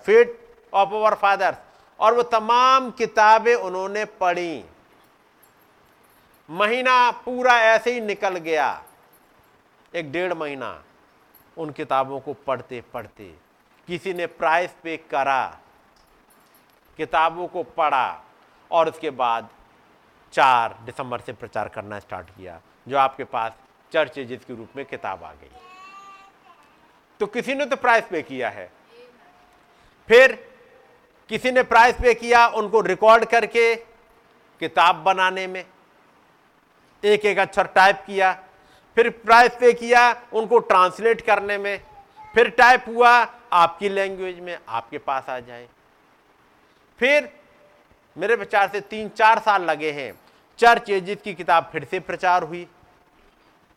B: फेट ऑफ़ अवर फादर्स और वो तमाम किताबें उन्होंने पढ़ी। महीना पूरा ऐसे ही निकल गया। एक डेढ़ महीना उन किताबों को पढ़ते पढ़ते किसी ने प्राइस पे करा, किताबों को पढ़ा और उसके बाद चार दिसंबर से प्रचार करना स्टार्ट किया, जो आपके पास चर्च एजेस के रूप में किताब आ गई। तो किसी ने तो प्राइस पे किया है। फिर किसी ने प्राइस पे किया, उनको रिकॉर्ड करके किताब बनाने में एक एक अक्षर टाइप किया, फिर प्राइस पे किया, उनको ट्रांसलेट करने में, फिर टाइप हुआ, आपकी लैंग्वेज में आपके पास आ जाए। फिर मेरे विचार से तीन चार साल लगे हैं। चर्च एजित की किताब फिर से प्रचार हुई,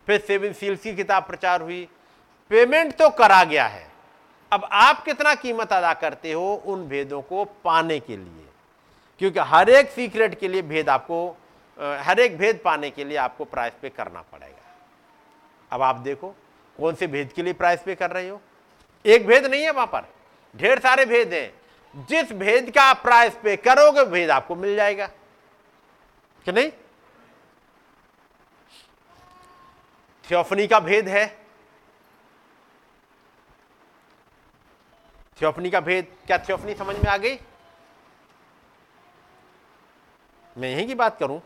B: फिर सेवन सील्स की किताब प्रचार हुई पेमेंट तो करा गया है। अब आप कितना कीमत अदा करते हो उन भेदों को पाने के लिए? क्योंकि हर एक सीक्रेट के लिए भेद आपको हर एक भेद पाने के लिए आपको प्राइस पे करना पड़ेगा। अब आप देखो, कौन से भेद के लिए प्राइस पे कर रहे हो? एक भेद नहीं है वहाँ पर। ढेर सारे भेद हैं। जिस भेद का आप प्राइस पे करोगे भेद आपको मिल जाएगा। कि नहीं? थियोफनी का भेद है। थियोफनी का भेद, क्या थियोफनी समझ में आ गई? मैं यही की बात करूँ?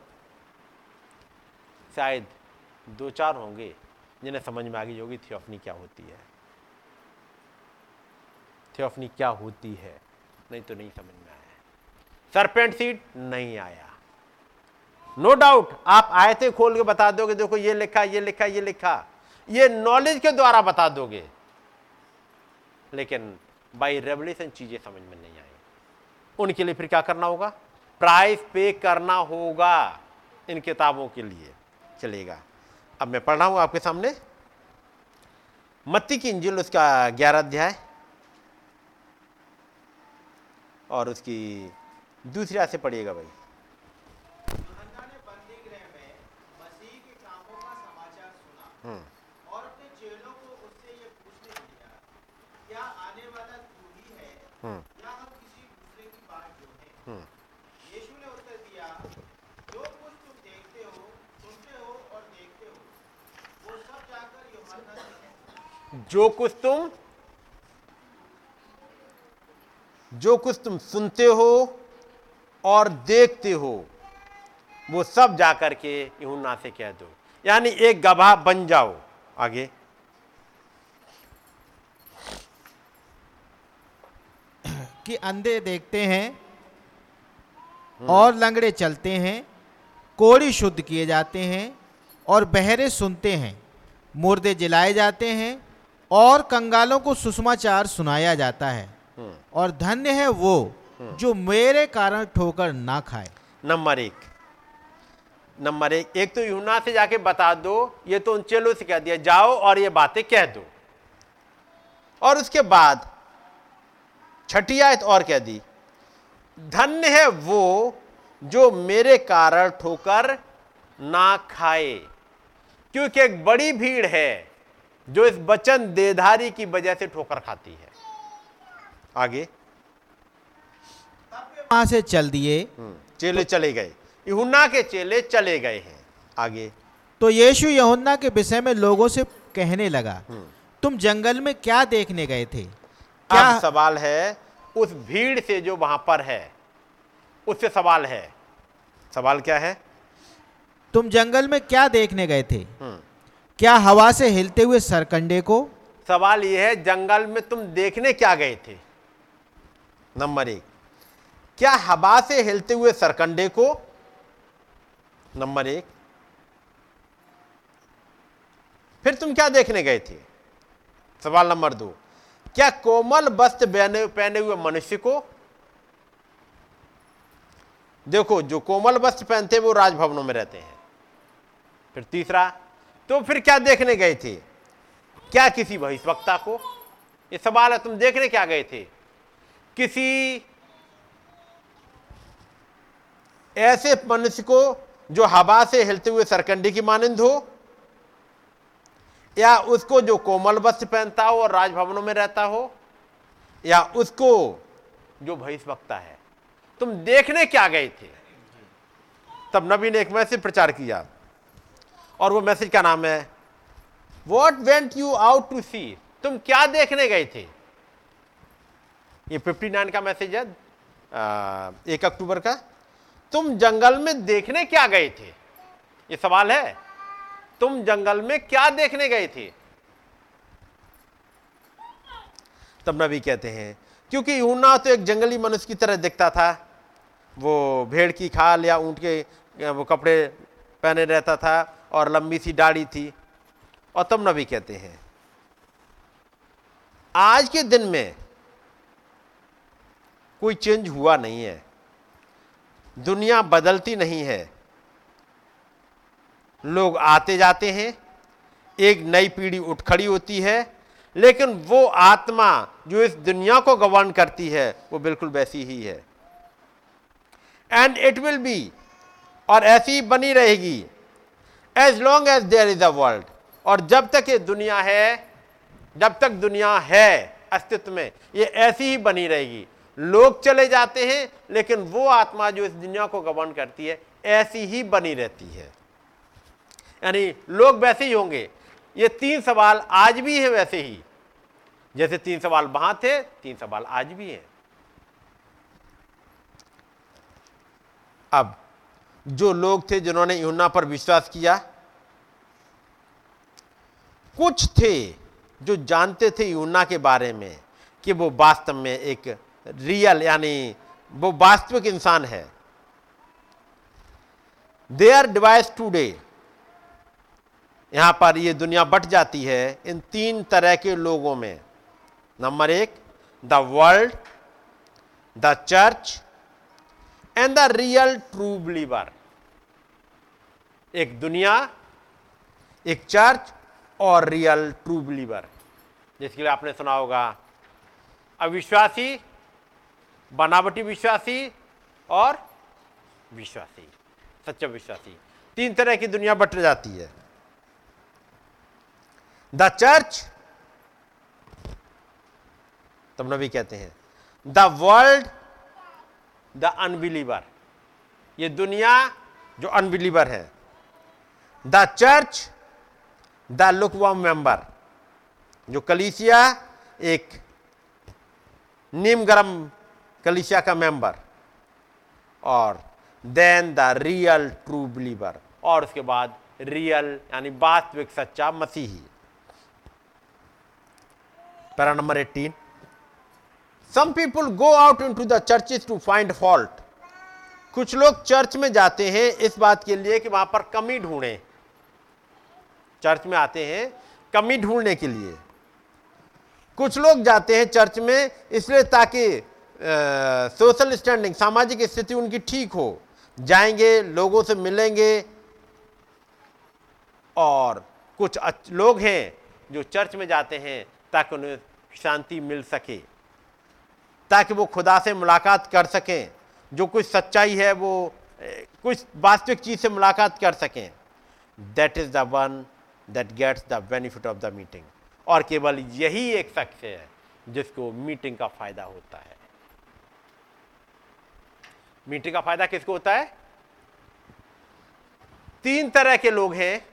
B: शायद दो चार होंगे जिन्हें समझ में आ गई होगी थियोफनी क्या होती है। थियोफनी क्या होती है? नहीं तो नहीं समझ में आया। सरपेंट सीट नहीं आया। नो no डाउट आप आयते खोल के बता दोगे, देखो ये लिखा ये लिखा ये लिखा। ये नॉलेज के द्वारा बता दोगे। लेकिन बाई रेवल्यूशन चीज़ें समझ में नहीं आई उनके लिए फिर क्या करना होगा? प्राइस पे करना होगा। इन किताबों के लिए चलेगा। अब मैं पढ़ रहा हूँ आपके सामने। मत्ती की इंजिल उसका ग्यारह अध्याय। और उसकी दूसरी से पढ़िएगा भाई
C: हम्म। और अपने चेलों को उससे ये पूछने दिया क्या आने वाला तू ही है
B: हम्म।
C: या हम किसी दूसरे की बात जो है
B: हम्म।
C: यीशु ने उत्तर दिया जो कुछ तुम देखते हो सुनते हो और देखते हो वो सब जाकर से कहो
B: जो कुछ तुम जो कुछ तुम सुनते हो और देखते हो वो सब जाकर के यूहन्ना से कह दो। यानी एक गवाह बन जाओ आगे।
D: कि अंधे देखते हैं और लंगड़े चलते हैं कोड़ी शुद्ध किए जाते हैं और बहरे सुनते हैं मुर्दे जलाए जाते हैं और कंगालों को सुषमाचार सुनाया जाता है। और धन्य है वो जो मेरे कारण ठोकर ना खाए।
B: नंबर एक। नंबर एक एक तो यूना से जाके बता दो ये तो उन चेलों से कह दिया जाओ और ये बातें कह दो। और उसके बाद छठी आयत और कह दी धन्य है वो जो मेरे कारण ठोकर ना खाए क्योंकि एक बड़ी भीड़ है जो इस वचन देधारी की वजह से ठोकर खाती है। आगे।
D: वहाँ से चल दिए।
B: हम्म, चेले चले गए। यूना के चेले चले गए हैं। आगे।
D: तो यीशु यहुन्ना के विषय में लोगों से कहने लगा तुम जंगल में क्या देखने गए थे? क्या
B: अब सवाल है उस भीड़ से जो वहाँ पर है उससे सवाल है। सवाल क्या है?
D: तुम जंगल में क्या देखने गए थे?
B: हम्म,
D: क्या हवा से हिलते हुए सरकंडे को?
B: सवाल यह है जंगल में तुम देखने क्या गए थे? नंबर एक। क्या हवा से हिलते हुए सरकंडे को? नंबर एक। फिर तुम क्या देखने गए थे? सवाल नंबर दो। क्या कोमल वस्त्र पहने हुए मनुष्य को? देखो, जो कोमल वस्त्र पहनते हैं, वो राजभवनों में रहते हैं। फिर तीसरा तो फिर क्या देखने गए थे? क्या किसी बहिष्वक्ता को? ये सवाल है, तुम देखने क्या गए थे? किसी ऐसे मनुष्य को जो हवा से हिलते हुए सरकंडी की मानंद हो या उसको जो कोमल वस्त्र पहनता हो और राजभवनों में रहता हो, या उसको जो बहिष्वक्ता है। तुम देखने क्या गए थे? तब नबी ने एक मैसेज प्रचार किया और वो मैसेज का नाम है what went you out to see तुम क्या देखने गए थे? ये 59 का मैसेज है एक अक्टूबर का। तुम जंगल में देखने क्या गए थे? ये सवाल है। तुम जंगल में क्या देखने गए थे? तब नबी कहते हैं, क्योंकि यूना तो एक जंगली मनुष्य की तरह दिखता था। वो भेड़ की खाल या ऊँट के, वो कपड़े पहने रहता था और लंबी सी दाढ़ी थी। और तब नबी कहते हैं, आज के दिन में कोई चेंज हुआ नहीं है। दुनिया बदलती नहीं है। लोग आते जाते हैं, एक नई पीढ़ी उठ खड़ी होती है, लेकिन वो आत्मा जो इस दुनिया को गवर्न करती है, वो बिल्कुल वैसी ही है। एंड इट विल बी और ऐसी बनी रहेगी as long as there is a world और जब तक ये दुनिया है, जब तक दुनिया है अस्तित्व में, ये ऐसी ही बनी रहेगी। लोग चले जाते हैं, लेकिन वो आत्मा जो इस दुनिया को गवर्न करती है, ऐसी ही बनी रहती है। यानी लोग वैसे ही होंगे। ये तीन सवाल आज भी है वैसे ही। जैसे तीन सवाल वहाँ थे, तीन सवाल आज भी हैं। अब, जो लोग थे जिन्होंने यूना पर विश्वास किया, कुछ थे जो जानते थे यूना के बारे में कि वो वास्तव में एक रियल यानी वो वास्तविक इंसान है। दे आर डिवाइस टूडे यहाँ पर ये दुनिया बट जाती है इन तीन तरह के लोगों में। नंबर एक, the world, the church, and the real true believer. एक दुनिया, एक चर्च और रियल ट्रू बिलीवर। जिसके लिए आपने सुना होगा, अविश्वासी, बनावटी विश्वासी और विश्वासी, सच्चा विश्वासी। तीन तरह की दुनिया बट जाती है। द चर्च, तब नबी कहते हैं, द वर्ल्ड, द अनबिलीवर। ये दुनिया जो अनबिलीवर है। The church, the lukewarm member. जो कलीसिया, एक नीम गरम कलिसिया का मेंबर। और then the real true believer और उसके बाद रियल यानी वास्तविक सच्चा मसीही। Para number 18 some people go out into the churches to find fault कुछ लोग चर्च में जाते हैं इस बात के लिए कि वहाँ पर कमी ढूंढें। चर्च में आते हैं कमी ढूँढने के लिए। कुछ लोग जाते हैं चर्च में इसलिए ताकि सोशल स्टैंडिंग सामाजिक स्थिति उनकी ठीक हो। जाएँगे, लोगों से मिलेंगे और कुछ लोग हैं जो चर्च में जाते हैं ताकि उन्हें शांति मिल सके। ताकि वो खुदा से मुलाकात कर सकें। जो कुछ सच्चाई है वो कुछ वास्तविक चीज़ से मुलाकात कर सकें। That is the one that gets the benefit of the meeting और केवल यही एक शख्स है जिसको मीटिंग का फ़ायदा होता है। मीटिंग का फ़ायदा किसको होता है? तीन तरह के लोग हैं।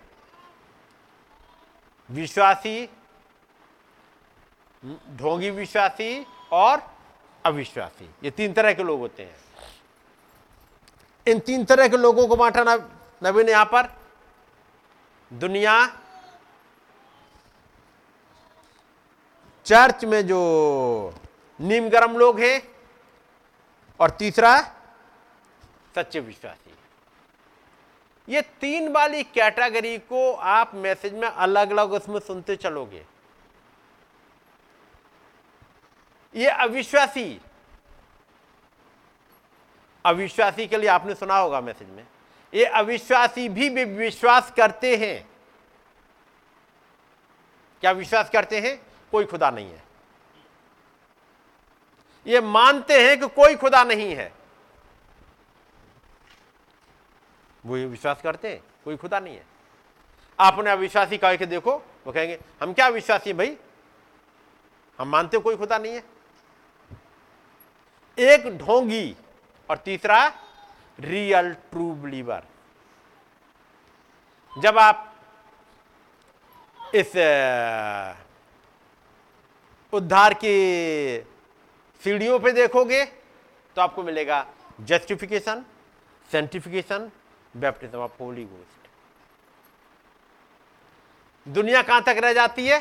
B: विश्वासी ढोंगी विश्वासी और अविश्वासी। ये तीन तरह के लोग होते हैं। इन तीन तरह के लोगों को बांटा नबी ने यहाँ पर। दुनिया, चर्च में जो नीम गर्म लोग हैं, और तीसरा, सच्चे विश्वासी। ये तीन वाली कैटेगरी को आप मैसेज में अलग अलग उसमें सुनते चलोगे। ये अविश्वासी। अविश्वासी के लिए आपने सुना होगा मैसेज में। ये अविश्वासी भी विश्वास करते हैं। क्या विश्वास करते हैं? कोई खुदा नहीं है। ये मानते हैं कि कोई खुदा नहीं है। वो ये विश्वास करते हैं, कोई खुदा नहीं है। आपने अविश्वासी कह के देखो, वो कहेंगे, हम क्या विश्वासी भाई? हम मानते कोई खुदा नहीं है। एक ढोंगी और तीसरा रियल ट्रू बिलीवर जब आप इस उद्धार की सीढ़ियों पे देखोगे तो आपको मिलेगा justification sanctification baptism of Holy Ghost दुनिया कहाँ तक रह जाती है?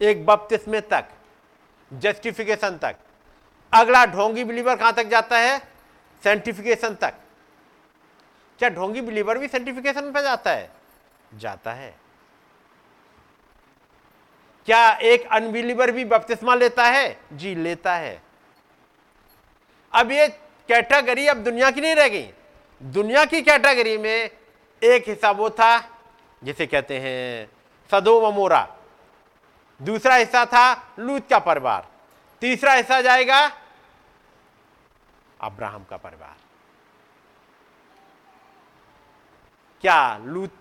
B: एक बपतिस्मे तक जस्टिफिकेशन तक। अगला ढोंगी बिलीवर कहाँ तक जाता है? सेंटिफिकेशन तक। क्या ढोंगी बिलीवर भी सेंटिफिकेशन पर जाता है? जाता है। क्या एक अनबिलीवर भी बपतिस्मा लेता है? जी, लेता है। अब ये कैटेगरी अब दुनिया की नहीं रह गई। दुनिया की कैटेगरी में एक हिस्सा वो था, जिसे कहते हैं सदो ममोरा दूसरा हिस्सा था लूत का परिवार। तीसरा हिस्सा जाएगा अब्राहम का परिवार। क्या लूत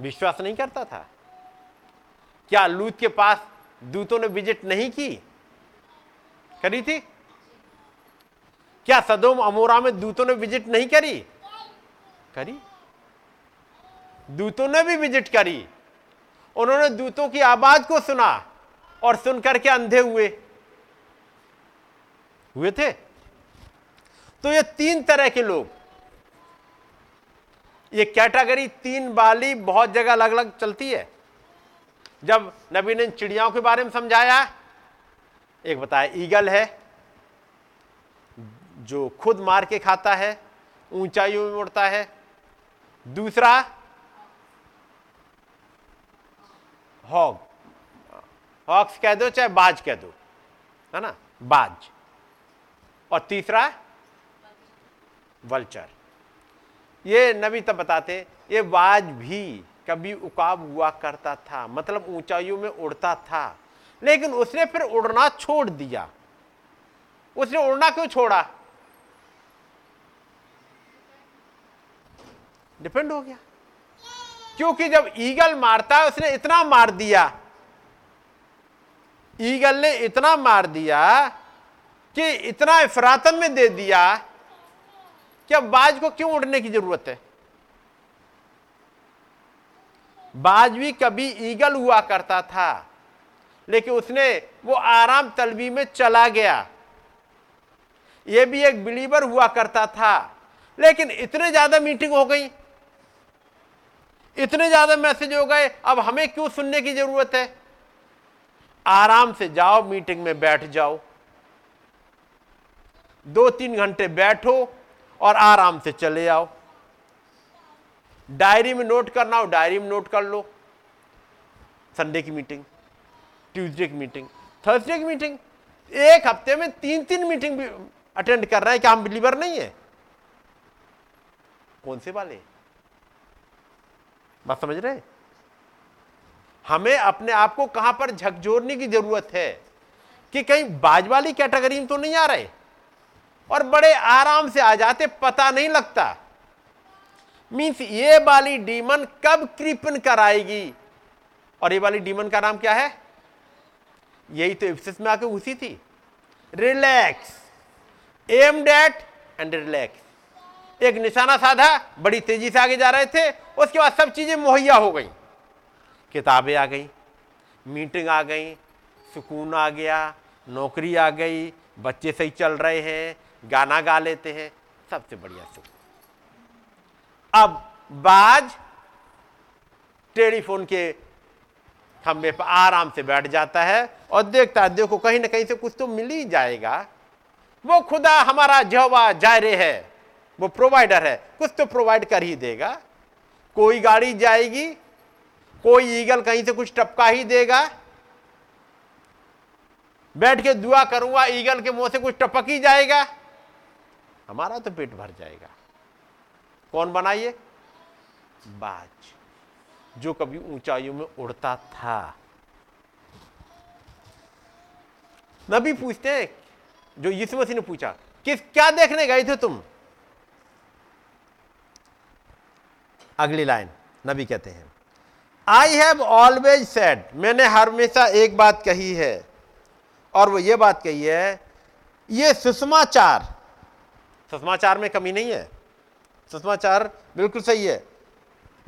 B: विश्वास नहीं करता था? क्या लूत के पास दूतों ने विज़िट नहीं की? करी थी? क्या सदोम अमोरा में दूतों ने विज़िट नहीं करी? करी। दूतों ने भी विज़िट करी। उन्होंने दूतों की आवाज़ को सुना और सुनकर के अंधे हुए। हुए थे? तो ये तीन तरह के लोग। ये कैटेगरी तीन वाली बहुत जगह अलग अलग चलती है। जब नबी ने चिड़ियाओं के बारे में समझाया, एक बताया, ईगल है, जो खुद मार के खाता है, ऊंचाइयों में उड़ता है। दूसरा, हॉग हॉक्स कह दो चाहे बाज कह दो, है ना? बाज। और तीसरा वल्चर। ये नबी तब बताते, ये बाज भी कभी उकाब हुआ करता था मतलब ऊंचाइयों में उड़ता था, लेकिन उसने फिर उड़ना छोड़ दिया। उसने उड़ना क्यों छोड़ा? डिपेंड हो गया। क्योंकि जब ईगल मारता है, उसने इतना मार दिया। ईगल ने इतना मार दिया कि इतना इफरातन में दे दिया कि अब बाज को क्यों उड़ने की ज़रूरत है? बाज भी कभी ईगल हुआ करता था, लेकिन उसने वो आराम तलबी में चला गया। ये भी एक बिलीवर हुआ करता था, लेकिन इतने ज़्यादा मीटिंग हो गई, इतने ज़्यादा मैसेज हो गए, अब हमें क्यों सुनने की ज़रूरत है? आराम से जाओ, मीटिंग में बैठ जाओ। दो तीन घंटे बैठो और आराम से चले आओ। डायरी में नोट करना हो, डायरी में नोट कर लो। संडे की मीटिंग, ट्यूसडे की मीटिंग, थर्सडे की मीटिंग, एक हफ़्ते में तीन तीन मीटिंग भी अटेंड कर रहे हैं क्या हम बिलीवर नहीं है। कौन से वाले? बात समझ रहे हमें अपने आप को कहाँ पर झकझोरने की ज़रूरत है कि कहीं बाज वाली कैटेगरी में तो नहीं आ रहे? और बड़े आराम से आ जाते, पता नहीं लगता। मीन्स ये वाली डीमन कब कृपन कराएगी? और ये वाली डीमन का नाम क्या है? यही तो इफ्सिस में आके उसी थी। रिलैक्स। Meditate and relax. एक निशाना साधा, बड़ी तेज़ी से आगे जा रहे थे, उसके बाद सब चीज़ें मुहैया हो गई। किताबें आ गई मीटिंग आ गई, सुकून आ गया, नौकरी आ गई, बच्चे सही चल रहे हैं गाना गा लेते हैं, सबसे बढ़िया सुकून अब बाज टेलीफोन के खंबे पर आराम से बैठ जाता है और देखता है, देखो कहीं ना कहीं से कुछ तो मिल ही जाएगा। वो खुदा हमारा जहवा जायरे है, वो प्रोवाइडर है, कुछ तो प्रोवाइड कर ही देगा। कोई गाड़ी जाएगी, कोई ईगल कहीं से कुछ टपका ही देगा। बैठ के दुआ करूँगा, ईगल के मुँह से कुछ टपक ही जाएगा। हमारा तो पेट भर जाएगा। कौन बनाइए? बाज। जो कभी ऊंचाइयों में उड़ता था। नबी पूछते हैं, जो यीशु मसीह ने पूछा, किस, क्या देखने गए थे तुम? अगली लाइन, नबी कहते हैं आई हैव ऑलवेज सेड मैंने हमेशा एक बात कही है, और वो ये बात कही है, ये सुषमाचार सुषमाचार में कमी नहीं है। सुषमाचार बिल्कुल सही है।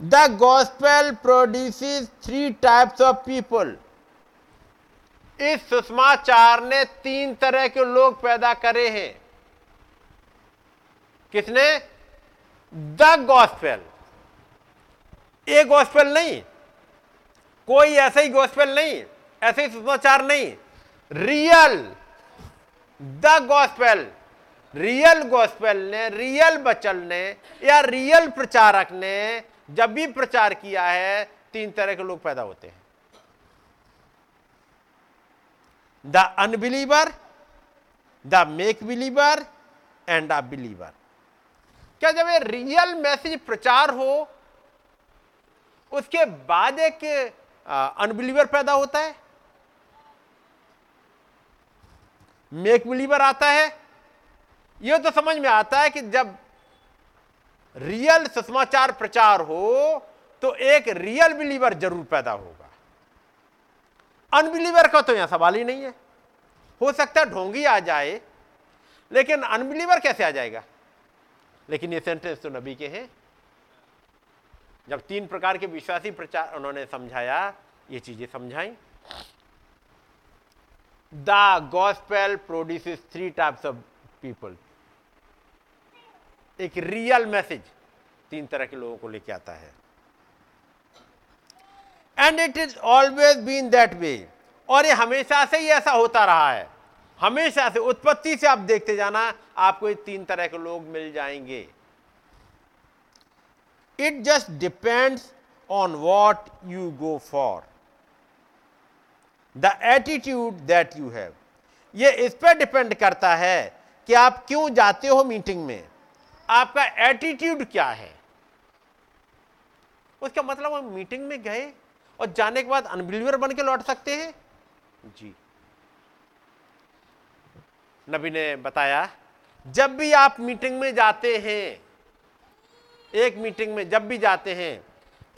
B: The gospel produce three types of people इस सुषमाचार ने तीन तरह के लोग पैदा करे हैं। किसने? द गॉस्पेल ये गॉस्पेल नहीं। कोई ऐसा ही गॉस्पेल नहीं। ऐसे ही सुषमाचार नहीं। Real the gospel real gospel ने, रियल बचल ने, या रियल प्रचारक ने जब भी प्रचार किया है, तीन तरह के लोग पैदा होते हैं। The unbeliever, the make believer, and a believer. क्या जब ये रियल मैसेज प्रचार हो, उसके बाद एक अनबिलीवर पैदा होता है? मेक बिलीवर आता है यह तो समझ में आता है कि जब रियल सुषमाचार प्रचार हो तो एक रियल बिलीवर ज़रूर पैदा होगा। अनबिलीवर का तो यहाँ सवाल ही नहीं है। हो सकता है ढोंगी आ जाए, लेकिन अनबिलीवर कैसे आ जाएगा? लेकिन ये सेंटेंस तो नबी के हैं। जब तीन प्रकार के विश्वासी प्रचार उन्होंने समझाया, ये चीज़ें समझाई। The gospel produce three types of people. एक रियल मैसेज तीन तरह के लोगों को लेके आता है। And it is always been that way और ये हमेशा से ही ऐसा होता रहा है। हमेशा से, उत्पत्ति से आप देखते जाना, आपको ये तीन तरह के लोग मिल जाएँगे। It just depends on what you go for the attitude that you have ये इस पर डिपेंड करता है कि आप क्यों जाते हो मीटिंग में। आपका एटीट्यूड क्या है? उसका मतलब हम मीटिंग में गए और जाने के बाद अनबिलीवर बन के लौट सकते हैं? जी। नबी ने बताया, जब भी आप मीटिंग में जाते हैं, एक मीटिंग में जब भी जाते हैं,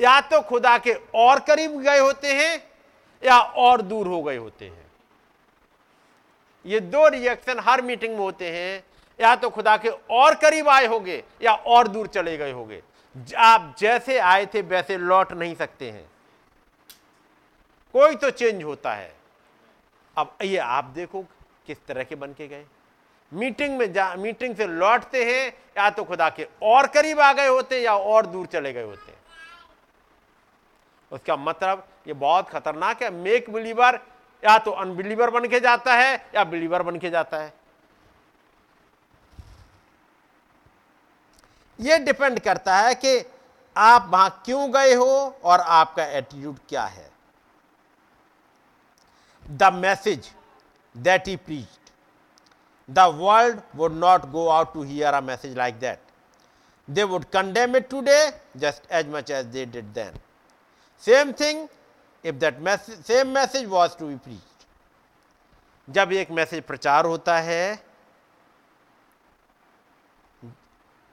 B: या तो खुदा के और करीब गए होते हैं, या और दूर हो गए होते हैं। ये दो रिएक्शन हर मीटिंग में होते हैं। या तो खुदा के और करीब आए होंगे या और दूर चले गए होंगे। आप जैसे आए थे, वैसे लौट नहीं सकते हैं। कोई तो चेंज होता है। अब ये आप देखो किस तरह के बन के गए। मीटिंग में जा, मीटिंग से लौटते हैं, या तो खुदा के और करीब आ गए होते या और दूर चले गए होते उसका मतलब ये बहुत खतरनाक है। मेक बिलीवर या तो अनबिलीवर बन के जाता है, या बिलीवर बन के जाता है। ये डिपेंड करता है कि आप वहाँ क्यों गए हो और आपका एटीट्यूड क्या है। The message that he preach the world would not go out to hear a message like that they would condemn it today just as much as they did then same thing if that message same message was to be preach जब एक मैसेज प्रचार होता है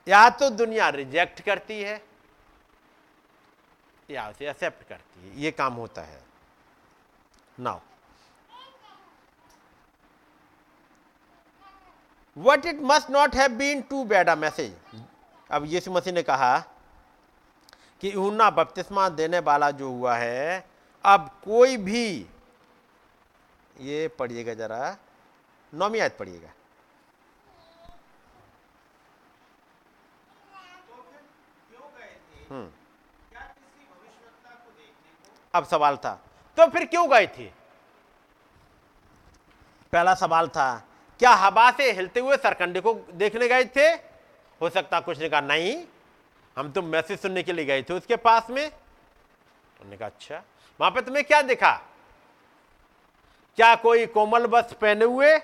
B: या तो दुनिया रिजेक्ट करती है, या उसे एक्सेप्ट करती है। ये काम होता है। Now what it must not have been too bad a message अब यीशु मसीह ने कहा कि ऊना बपतिस्मा देने वाला जो हुआ है, अब कोई भी, ये पढ़िएगा जरा नौमी आयत पढ़िएगा
C: तो फिर क्यों गए थे
B: हम्म
C: क्या किसी भविष्यवक्ता को देखने को
B: अब सवाल था तो फिर क्यों गए थे? पहला सवाल था, क्या हवा से हिलते हुए सरकंडे को देखने गए थे? हो सकता कुछ ने कहा, नहीं, हम तो मैसेज सुनने के लिए गए थे उसके पास में। उन्होंने कहा अच्छा वहाँ पे तुम्हें क्या दिखा? क्या कोई कोमल वस्त्र पहने हुए?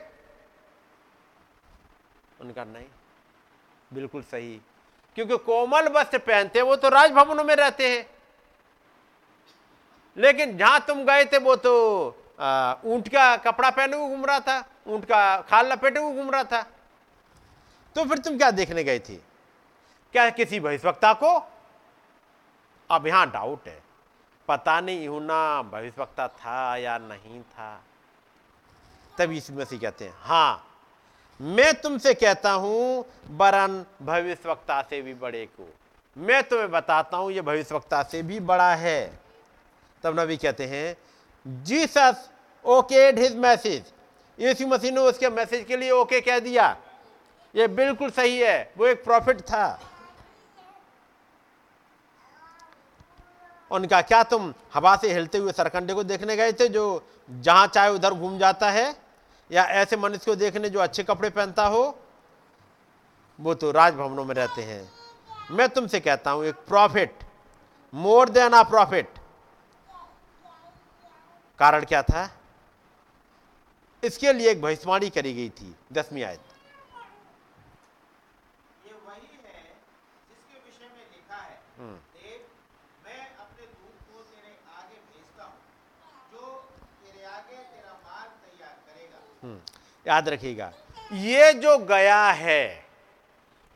B: उनका नहीं, बिल्कुल सही। क्योंकि कोमल वस्त्र पहनते वो तो राजभवनों में रहते हैं। लेकिन जहाँ तुम गए थे, वो तो ऊँट का कपड़ा पहने हुए घूम रहा था, ऊँट का खाल लपेटे हुए घूम रहा था। तो फिर तुम क्या देखने गए थे? क्या किसी भविष्यवक्ता को? अब यहाँ डाउट है। पता नहीं यूना भविष्यवक्ता था या नहीं था। तब यीशु मसीह कहते हैं हाँ मैं तुमसे कहता हूँ, बरन भविष्यवक्ता से भी बड़े को। मैं तुम्हें बताता हूँ, ये भविष्यवक्ता से भी बड़ा है। तब नबी कहते हैं, जीसस ओकेड हिज मैसेज यीशु मसीह ने उसके मैसेज के लिए ओके कह दिया। ये बिल्कुल सही है, वो एक प्रॉफिट था। उनका, क्या तुम हवा से हिलते हुए सरकंडे को देखने गए थे, जो जहाँ चाहे उधर घूम जाता है? या ऐसे मनुष्य को देखने जो अच्छे कपड़े पहनता हो, वो तो राजभवनों में रहते हैं। मैं तुमसे कहता हूँ, एक prophet, more than a prophet. कारण क्या था? इसके लिए एक भविष्यवाणी करी गई थी, दसवीं आयत
C: ये वही है जिसके विषय में लिखा है
B: हम्म।
C: देख मैं अपने दूत को तेरे आगे भेजता हूँ जो तेरे आगे तेरा मार्ग तैयार करेगा
B: हम्म, याद रखिएगा ये जो गया है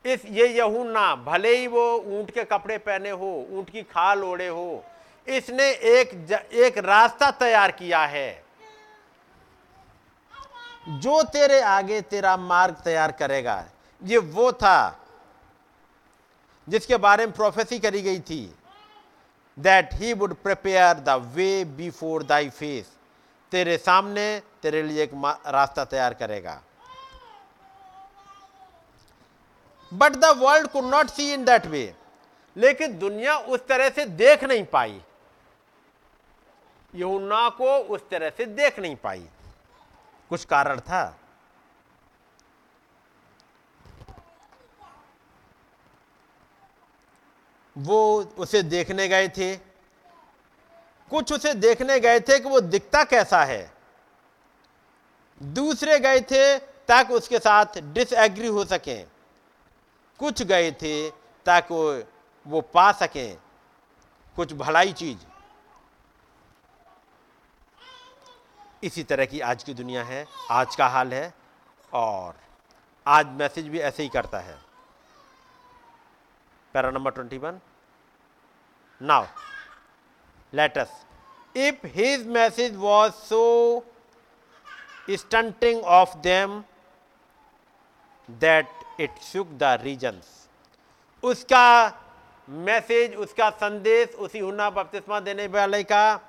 B: इस ये यहूना भले ही वो ऊँट के कपड़े पहने हो ऊँट की खाल ओढ़े हो इसने एक ज, एक रास्ता तैयार किया है। जो तेरे आगे तेरा मार्ग तैयार करेगा ये वो था जिसके बारे में प्रोफेसी करी गई थी that he would prepare the way before thy face तेरे सामने तेरे लिए एक रास्ता तैयार करेगा। But the world could not see in that way लेकिन दुनिया उस तरह से देख नहीं पाई। यहुन्ना को उस तरह से देख नहीं पाई। कुछ कारण था। वो उसे देखने गए थे। कुछ उसे देखने गए थे कि वो दिखता कैसा है। दूसरे गए थे ताकि उसके साथ डिसएग्री हो सके। कुछ गए थे ताकि वो, पा सकें। कुछ भलाई चीज़। इसी तरह की आज की दुनिया है आज का हाल है और आज मैसेज भी ऐसे ही करता है। Para number twenty one. Now let if if message was so stunting of them that it shook the regions. उसका मैसेज उसका संदेश उसी हुना बपतिस्मा देने वाले का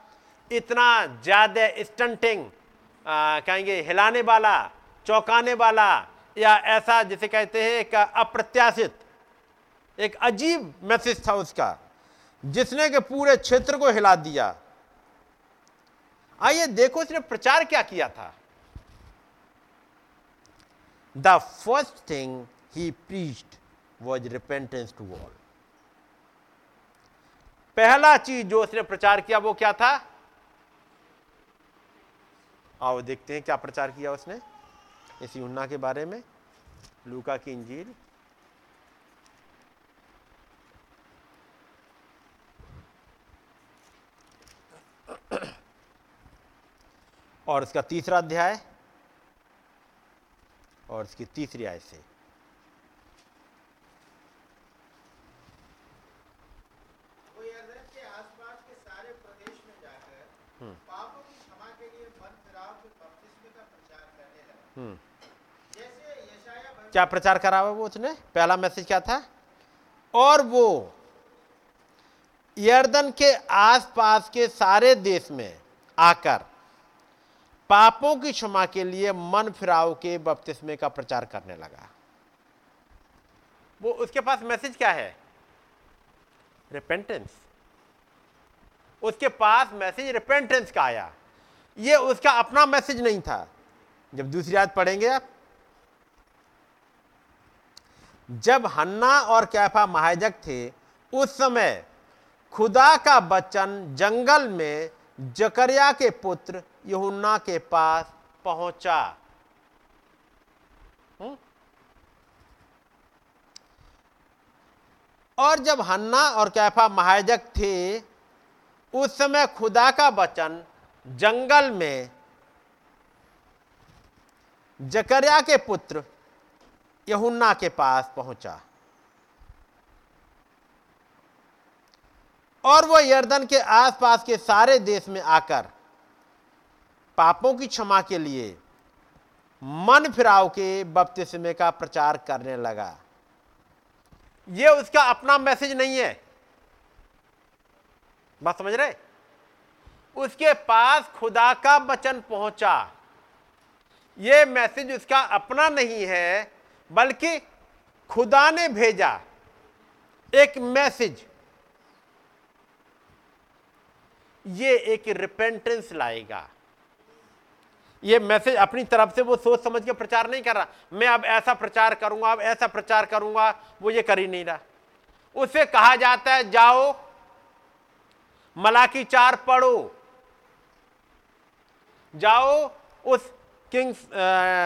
B: इतना ज़्यादा स्टंटिंग कहेंगे हिलाने वाला, चौंकाने वाला या ऐसा जिसे कहते हैं एक अप्रत्याशित, एक अजीब मैसेज था उसका, जिसने के पूरे क्षेत्र को हिला दिया। आइए देखो इसने प्रचार क्या किया था। The first thing he preached was repentance to all पहला चीज़ जो उसने प्रचार किया वो क्या था? आओ देखते हैं क्या प्रचार किया उसने इस यूना के बारे में। लूका की इंजील। और इसका तीसरा अध्याय। और इसकी तीसरी आय से।
C: वो यरदन के आसपास के सारे प्रदेश में जाकर पापों की क्षमा के लिए मन फिराव के बपतिस्मे का प्रचार करने लगा। जैसे
B: क्या प्रचार करा हुआ वो उसने? पहला मैसेज क्या था? और वो यर्दन के आसपास के सारे देश में आकर पापों की क्षमा के लिए मन फिराव के बपतिस्मे का प्रचार करने लगा। वो उसके पास मैसेज क्या है? रिपेंटेंस उसके पास मैसेज रिपेंटेंस का आया। ये उसका अपना मैसेज नहीं था। जब दूसरी याद पढ़ेंगे आप। जब हन्ना और कैफा महाजक थे, उस समय खुदा का वचन जंगल में जकरिया के पुत्र यहुन्ना के पास पहुँचा? और जब हन्ना और कैफा महाजक थे, उस समय खुदा का वचन जंगल में जकरिया के पुत्र यहुन्ना के पास पहुँचा और वह यर्दन के आसपास के सारे देश में आकर पापों की क्षमा के लिए मन फिराव के बपतिस्मे का प्रचार करने लगा। ये उसका अपना मैसेज नहीं है। बात समझ रहे? उसके पास खुदा का वचन पहुँचा। यह मैसेज उसका अपना नहीं है, बल्कि खुदा ने भेजा एक मैसेज। ये एक रिपेंटेंस लाएगा। ये मैसेज अपनी तरफ़ से वो सोच समझ के प्रचार नहीं कर रहा। मैं अब ऐसा प्रचार करूँगा, अब ऐसा प्रचार करूँगा, वो ये कर ही नहीं रहा। उसे कहा जाता है, जाओ, मलाकी चार पढ़ो। जाओ, उस किंग्स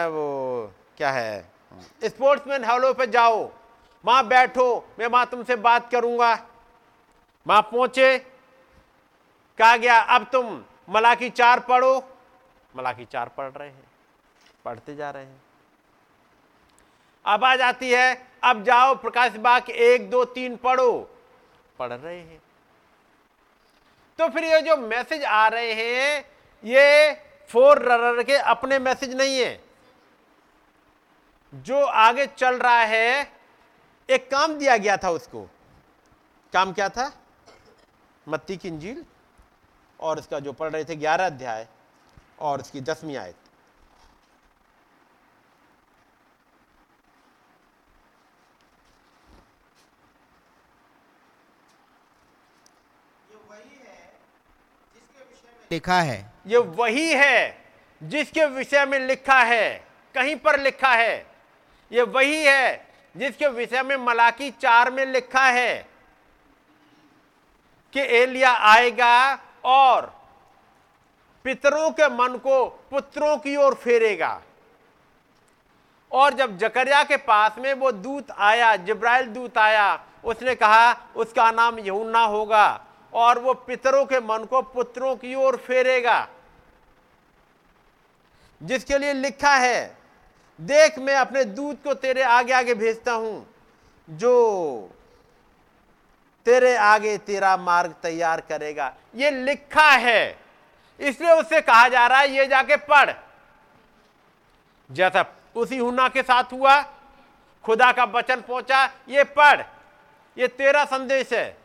B: वो क्या है? स्पोर्ट्समैन हॉलो पे जाओ। वहाँ बैठो, मैं वहाँ तुमसे बात करूँगा। वहाँ पहुँचे कहा गया, अब तुम मलाकी चार पढ़ो। मलाकी चार पढ़ रहे हैं, पढ़ते जा रहे हैं। अब आ जाती है, अब जाओ प्रकाश बाग एक, दो, तीन पढ़ो। पढ़ रहे हैं। तो फिर ये जो मैसेज आ रहे हैं, ये फोर रनर के अपने मैसेज नहीं है। जो आगे चल रहा है, एक काम दिया गया था उसको। काम क्या था? मत्ती की इंजील। और इसका जो पढ़ रहे थे ग्यारह अध्याय और इसकी दसवीं आयत।
D: लिखा है।
B: ये वही है जिसके विषय में लिखा है कहीं पर लिखा है। ये वही है जिसके विषय में मलाकी चार में लिखा है कि एलिया आएगा और पितरों के मन को पुत्रों की ओर फेरेगा। और जब जकरिया के पास में वो दूत आया, जिब्राइल दूत आया, उसने कहा, उसका नाम यहुन्ना होगा और वो पितरों के मन को पुत्रों की ओर फेरेगा। जिसके लिए लिखा है, देख, मैं अपने दूत को तेरे आगे आगे भेजता हूँ, जो तेरे आगे तेरा मार्ग तैयार करेगा। ये लिखा है। इसलिए उससे कहा जा रहा है, ये जाके पढ़। जैसा उसी हुना के साथ हुआ, खुदा का वचन पहुँचा, ये पढ़। ये तेरा संदेश है।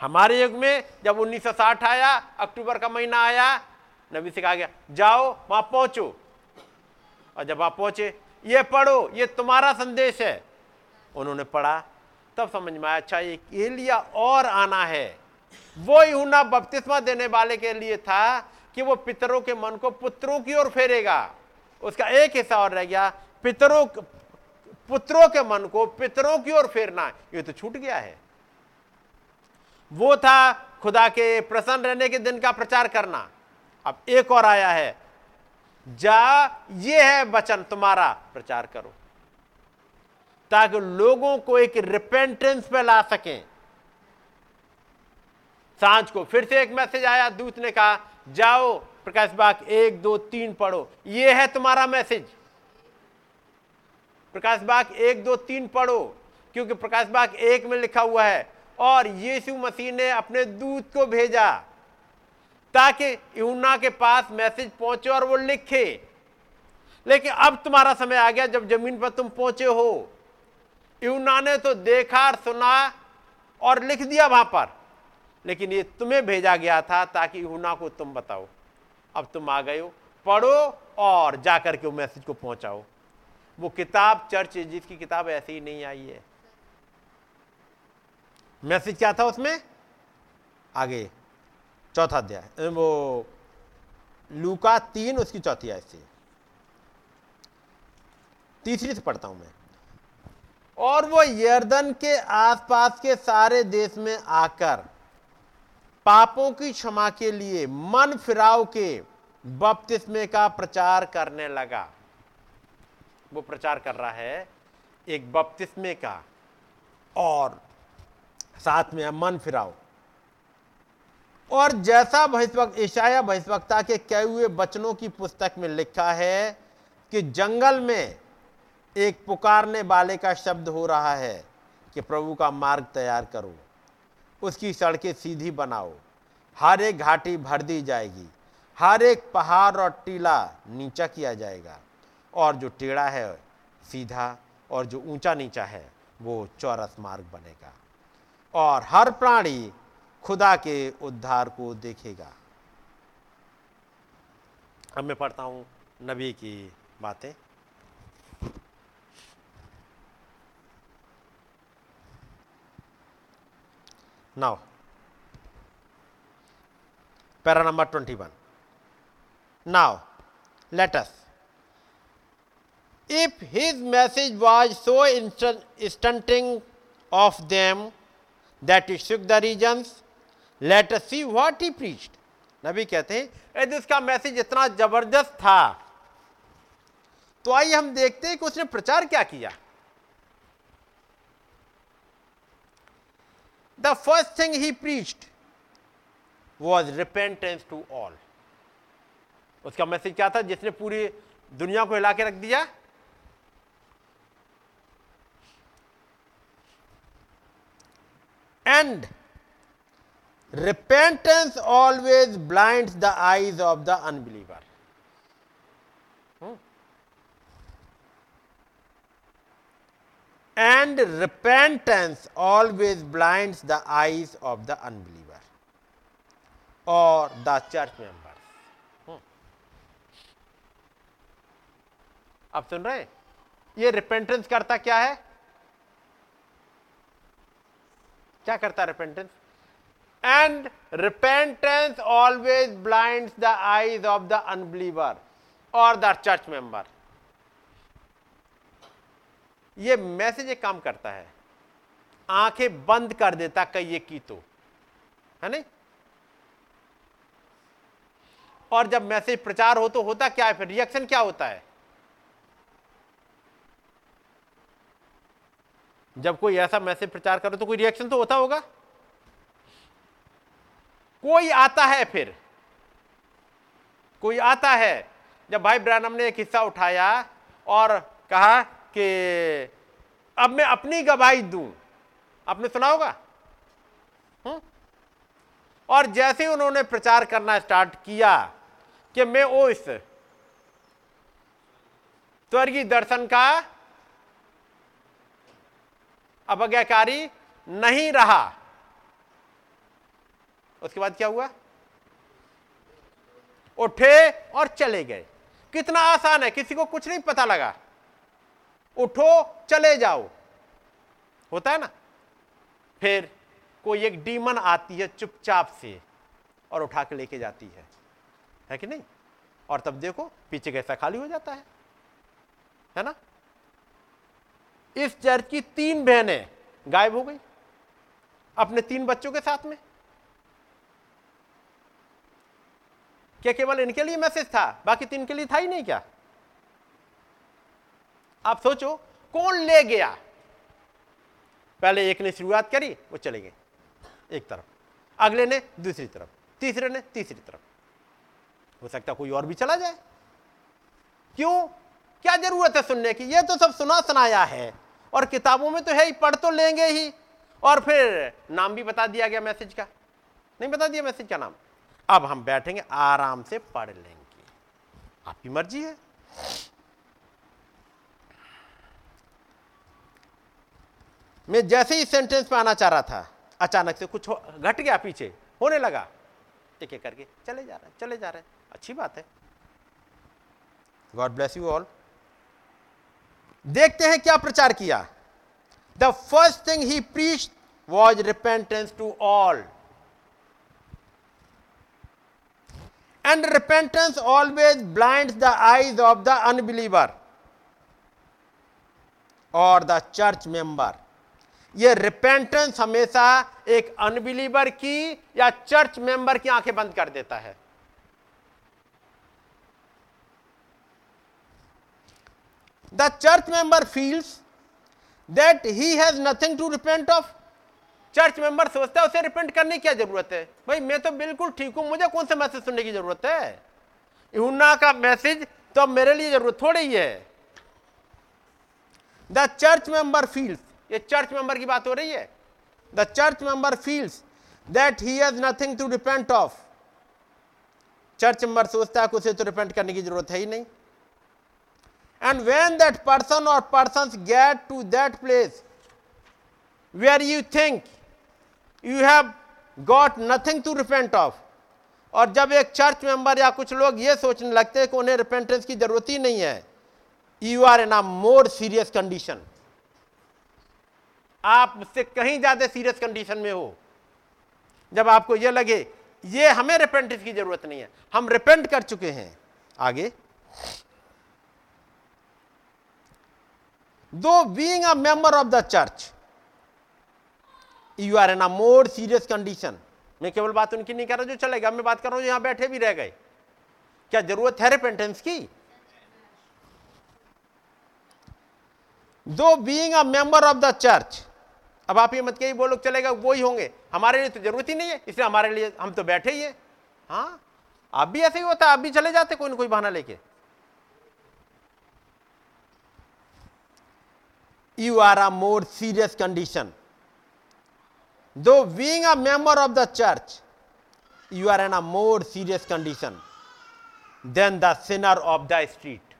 B: हमारे युग में जब 1960 आया, अक्टूबर का महीना आया, नबी से कहा गया, जाओ, वहाँ पहुंचो। और जब आप पहुँचे, ये पढ़ो, ये तुम्हारा संदेश है। उन्होंने पढ़ा तब समझ में आया अच्छा एक एलिया और आना है। वो यूना बपतिस्मा देने वाले के लिए था कि वो पितरों के मन को पुत्रों की ओर फेरेगा। उसका एक हिस्सा और रह गया, पितरों पुत्रों के मन को पितरों की ओर फेरना। ये तो छूट गया है। वो था खुदा के प्रसन्न रहने के दिन का प्रचार करना। अब एक और आया है, जा, ये है वचन तुम्हारा, प्रचार करो। ताकि लोगों को एक रिपेंटेंस पे ला सकें। साँझ को फिर से एक मैसेज आया, दूत ने कहा, जाओ, प्रकाश बाग, एक, दो, तीन पढ़ो। ये है तुम्हारा मैसेज प्रकाश बाग, एक, दो, तीन पढ़ो, क्योंकि प्रकाश बाग एक में लिखा हुआ है, और यीशु मसीह ने अपने दूत को भेजा, ताकि यूना के पास मैसेज पहुँचे और वो लिखे। लेकिन अब तुम्हारा समय आ गया, जब ज़मीन पर तुम पहुँचे हो। यूना ने तो देखा और सुना और लिख दिया वहाँ पर। लेकिन ये तुम्हें भेजा गया था ताकि यूना को तुम बताओ। अब तुम आ गए हो, पढ़ो और जाकर के वो मैसेज को पहुंचाओ। वो किताब, चर्च, जिसकी किताब ऐसे ही नहीं आई है। मैसेज क्या था उसमें? आगे, चौथा अध्याय। वो लूका तीन, उसकी चौथी आय से। तीसरी से पढ़ता हूँ मैं। और वो यर्दन के आसपास के सारे देश में आकर पापों की क्षमा के लिए मन फिराव के बपतिस्मे का प्रचार करने लगा। वो प्रचार कर रहा है एक बपतिस्मे का और साथ में मन फिराओ और जैसा भविष्यवक्त ईशाया भविष्यवक्ता के कहे हुए वचनों की पुस्तक में लिखा है कि जंगल में एक पुकारने वाले का शब्द हो रहा है कि प्रभु का मार्ग तैयार करो, उसकी सड़कें सीधी बनाओ, हर एक घाटी भर दी जाएगी, हर एक पहाड़ और टीला नीचा किया जाएगा, और जो टेढ़ा है सीधा और जो ऊँचा नीचा है, वो चौरस मार्ग बनेगा, और हर प्राणी खुदा के उद्धार को देखेगा। अब मैं पढ़ता हूँ नबी की बातें। Now para number twenty one now let's if his message was so stunting of them that it shook the regions let see what he preached नबी कहते हैं यदि उसका मैसेज इतना ज़बरदस्त था तो आइए हम देखते हैं कि उसने प्रचार क्या किया। The first thing he preached was repentance to all उसका मैसेज क्या था? जिसने पूरी दुनिया को हिला के रख दिया। And repentance always blinds the eyes of the unbeliever. And repentance always blind the eyes of the unbeliever और द चर्च मेंबर आप सुन रहे हैं? ये रिपेंटेंस करता क्या है? क्या करता है repentance and repentance always blind the eyes of the unbeliever और द चर्च मेंबर ये मैसेज एक काम करता है। आँखें बंद कर देता कई ये की तो। है नहीं? और जब मैसेज प्रचार हो तो होता क्या है फिर? रिएक्शन क्या होता है? जब कोई ऐसा मैसेज प्रचार करो तो कोई रिएक्शन तो होता होगा। कोई आता है फिर। कोई आता है। जब भाई ब्रैनम ने एक हिस्सा उठाया और कहा कि अब मैं अपनी गवाही दूँ। आपने सुना होगा? हुँ? और जैसे ही उन्होंने प्रचार करना स्टार्ट किया कि मैं वो इस स्वर्गीय दर्शन का अवज्ञाकारी नहीं रहा, उसके बाद क्या हुआ? उठे और चले गए। कितना आसान है, किसी को कुछ नहीं पता लगा। उठो, चले जाओ। होता है ना? फिर कोई एक डीमन आती है चुपचाप से और उठा के लेके जाती है। है कि नहीं? और तब देखो, पीछे कैसा खाली हो जाता है। है ना? इस चर्च की तीन बहनें गायब हो गई अपने तीन बच्चों के साथ में। क्या केवल इनके लिए मैसेज था? बाकी तीन के लिए था ही नहीं क्या? आप सोचो, कौन ले गया? पहले एक ने शुरुआत करी, वो चले गए। एक तरफ़। अगले ने दूसरी तरफ़। तीसरे ने तीसरी तरफ़। हो सकता कोई और भी चला जाए। क्यों? क्या ज़रूरत है सुनने की? ये तो सब सुना सुनाया है। और किताबों में तो है ही, पढ़ तो लेंगे ही। और फिर नाम भी बता दिया गया मैसेज का। नहीं बता दिया मैसेज का नाम। अब हम बैठेंगे, आराम से पढ़ लेंगे। आपकी मर्ज़ी है। मैं जैसे ही सेंटेंस पे आना चाह रहा था, अचानक से कुछ घट गया पीछे, होने लगा। एक एक करके चले जा रहे चले जा रहे अच्छी बात है। गॉड ब्लेस यू ऑल देखते हैं क्या प्रचार किया। The first thing he preach was repentance to all and repentance always blind the eyes of the unbeliever और द चर्च मेंबर ये रिपेंटेंस हमेशा एक अनबिलीवर की या चर्च मेंबर की आँखें बंद कर देता है। The church member feels that he has nothing to repent of church member सोचता है, उसे रिपेंट करने की क्या ज़रूरत है? भाई, मैं तो बिल्कुल ठीक हूँ, मुझे कौन सा मैसेज सुनने की ज़रूरत है? यूना का मैसेज तो अब मेरे लिए ज़रूरत थोड़ी ही है। द चर्च मेंबर फील्स ये चर्च मेंबर की बात हो रही है? The church member feels that he has nothing to repent of church member सोचता है उसे तो रिपेंट करने की ज़रूरत है ही नहीं। एंड वेन दैट पर्सन और person get to that place where you think you have got nothing to repent of और जब एक चर्च मेंबर या कुछ लोग ये सोचने लगते हैं कि उन्हें रिपेंटेंस की ज़रूरत ही नहीं है you are in a more serious condition आप उससे कहीं ज़्यादा सीरियस कंडीशन में हो। जब आपको यह लगे, ये हमें रिपेंटेंस की ज़रूरत नहीं है, हम रिपेंट कर चुके हैं। आगे। Though being a member of the church you are in a more serious condition मैं केवल बात उनकी नहीं कर रहा जो चलेगा, मैं बात कर रहा हूँ यहाँ बैठे भी रह गए। क्या ज़रूरत है रिपेंटेंस की? Though being a member of the church अब आप ये मत कहिए, वो लोग चलेगा, वो ही होंगे। हमारे लिए तो ज़रूरत ही नहीं है, इसलिए हमारे लिए हम तो बैठे ही हैं। हाँ आप भी ऐसे ही होता है आप भी चले जाते कोई ना कोई बहाना लेके। You are a more serious condition though being a member of the church you are an a more serious condition than the sinner of the street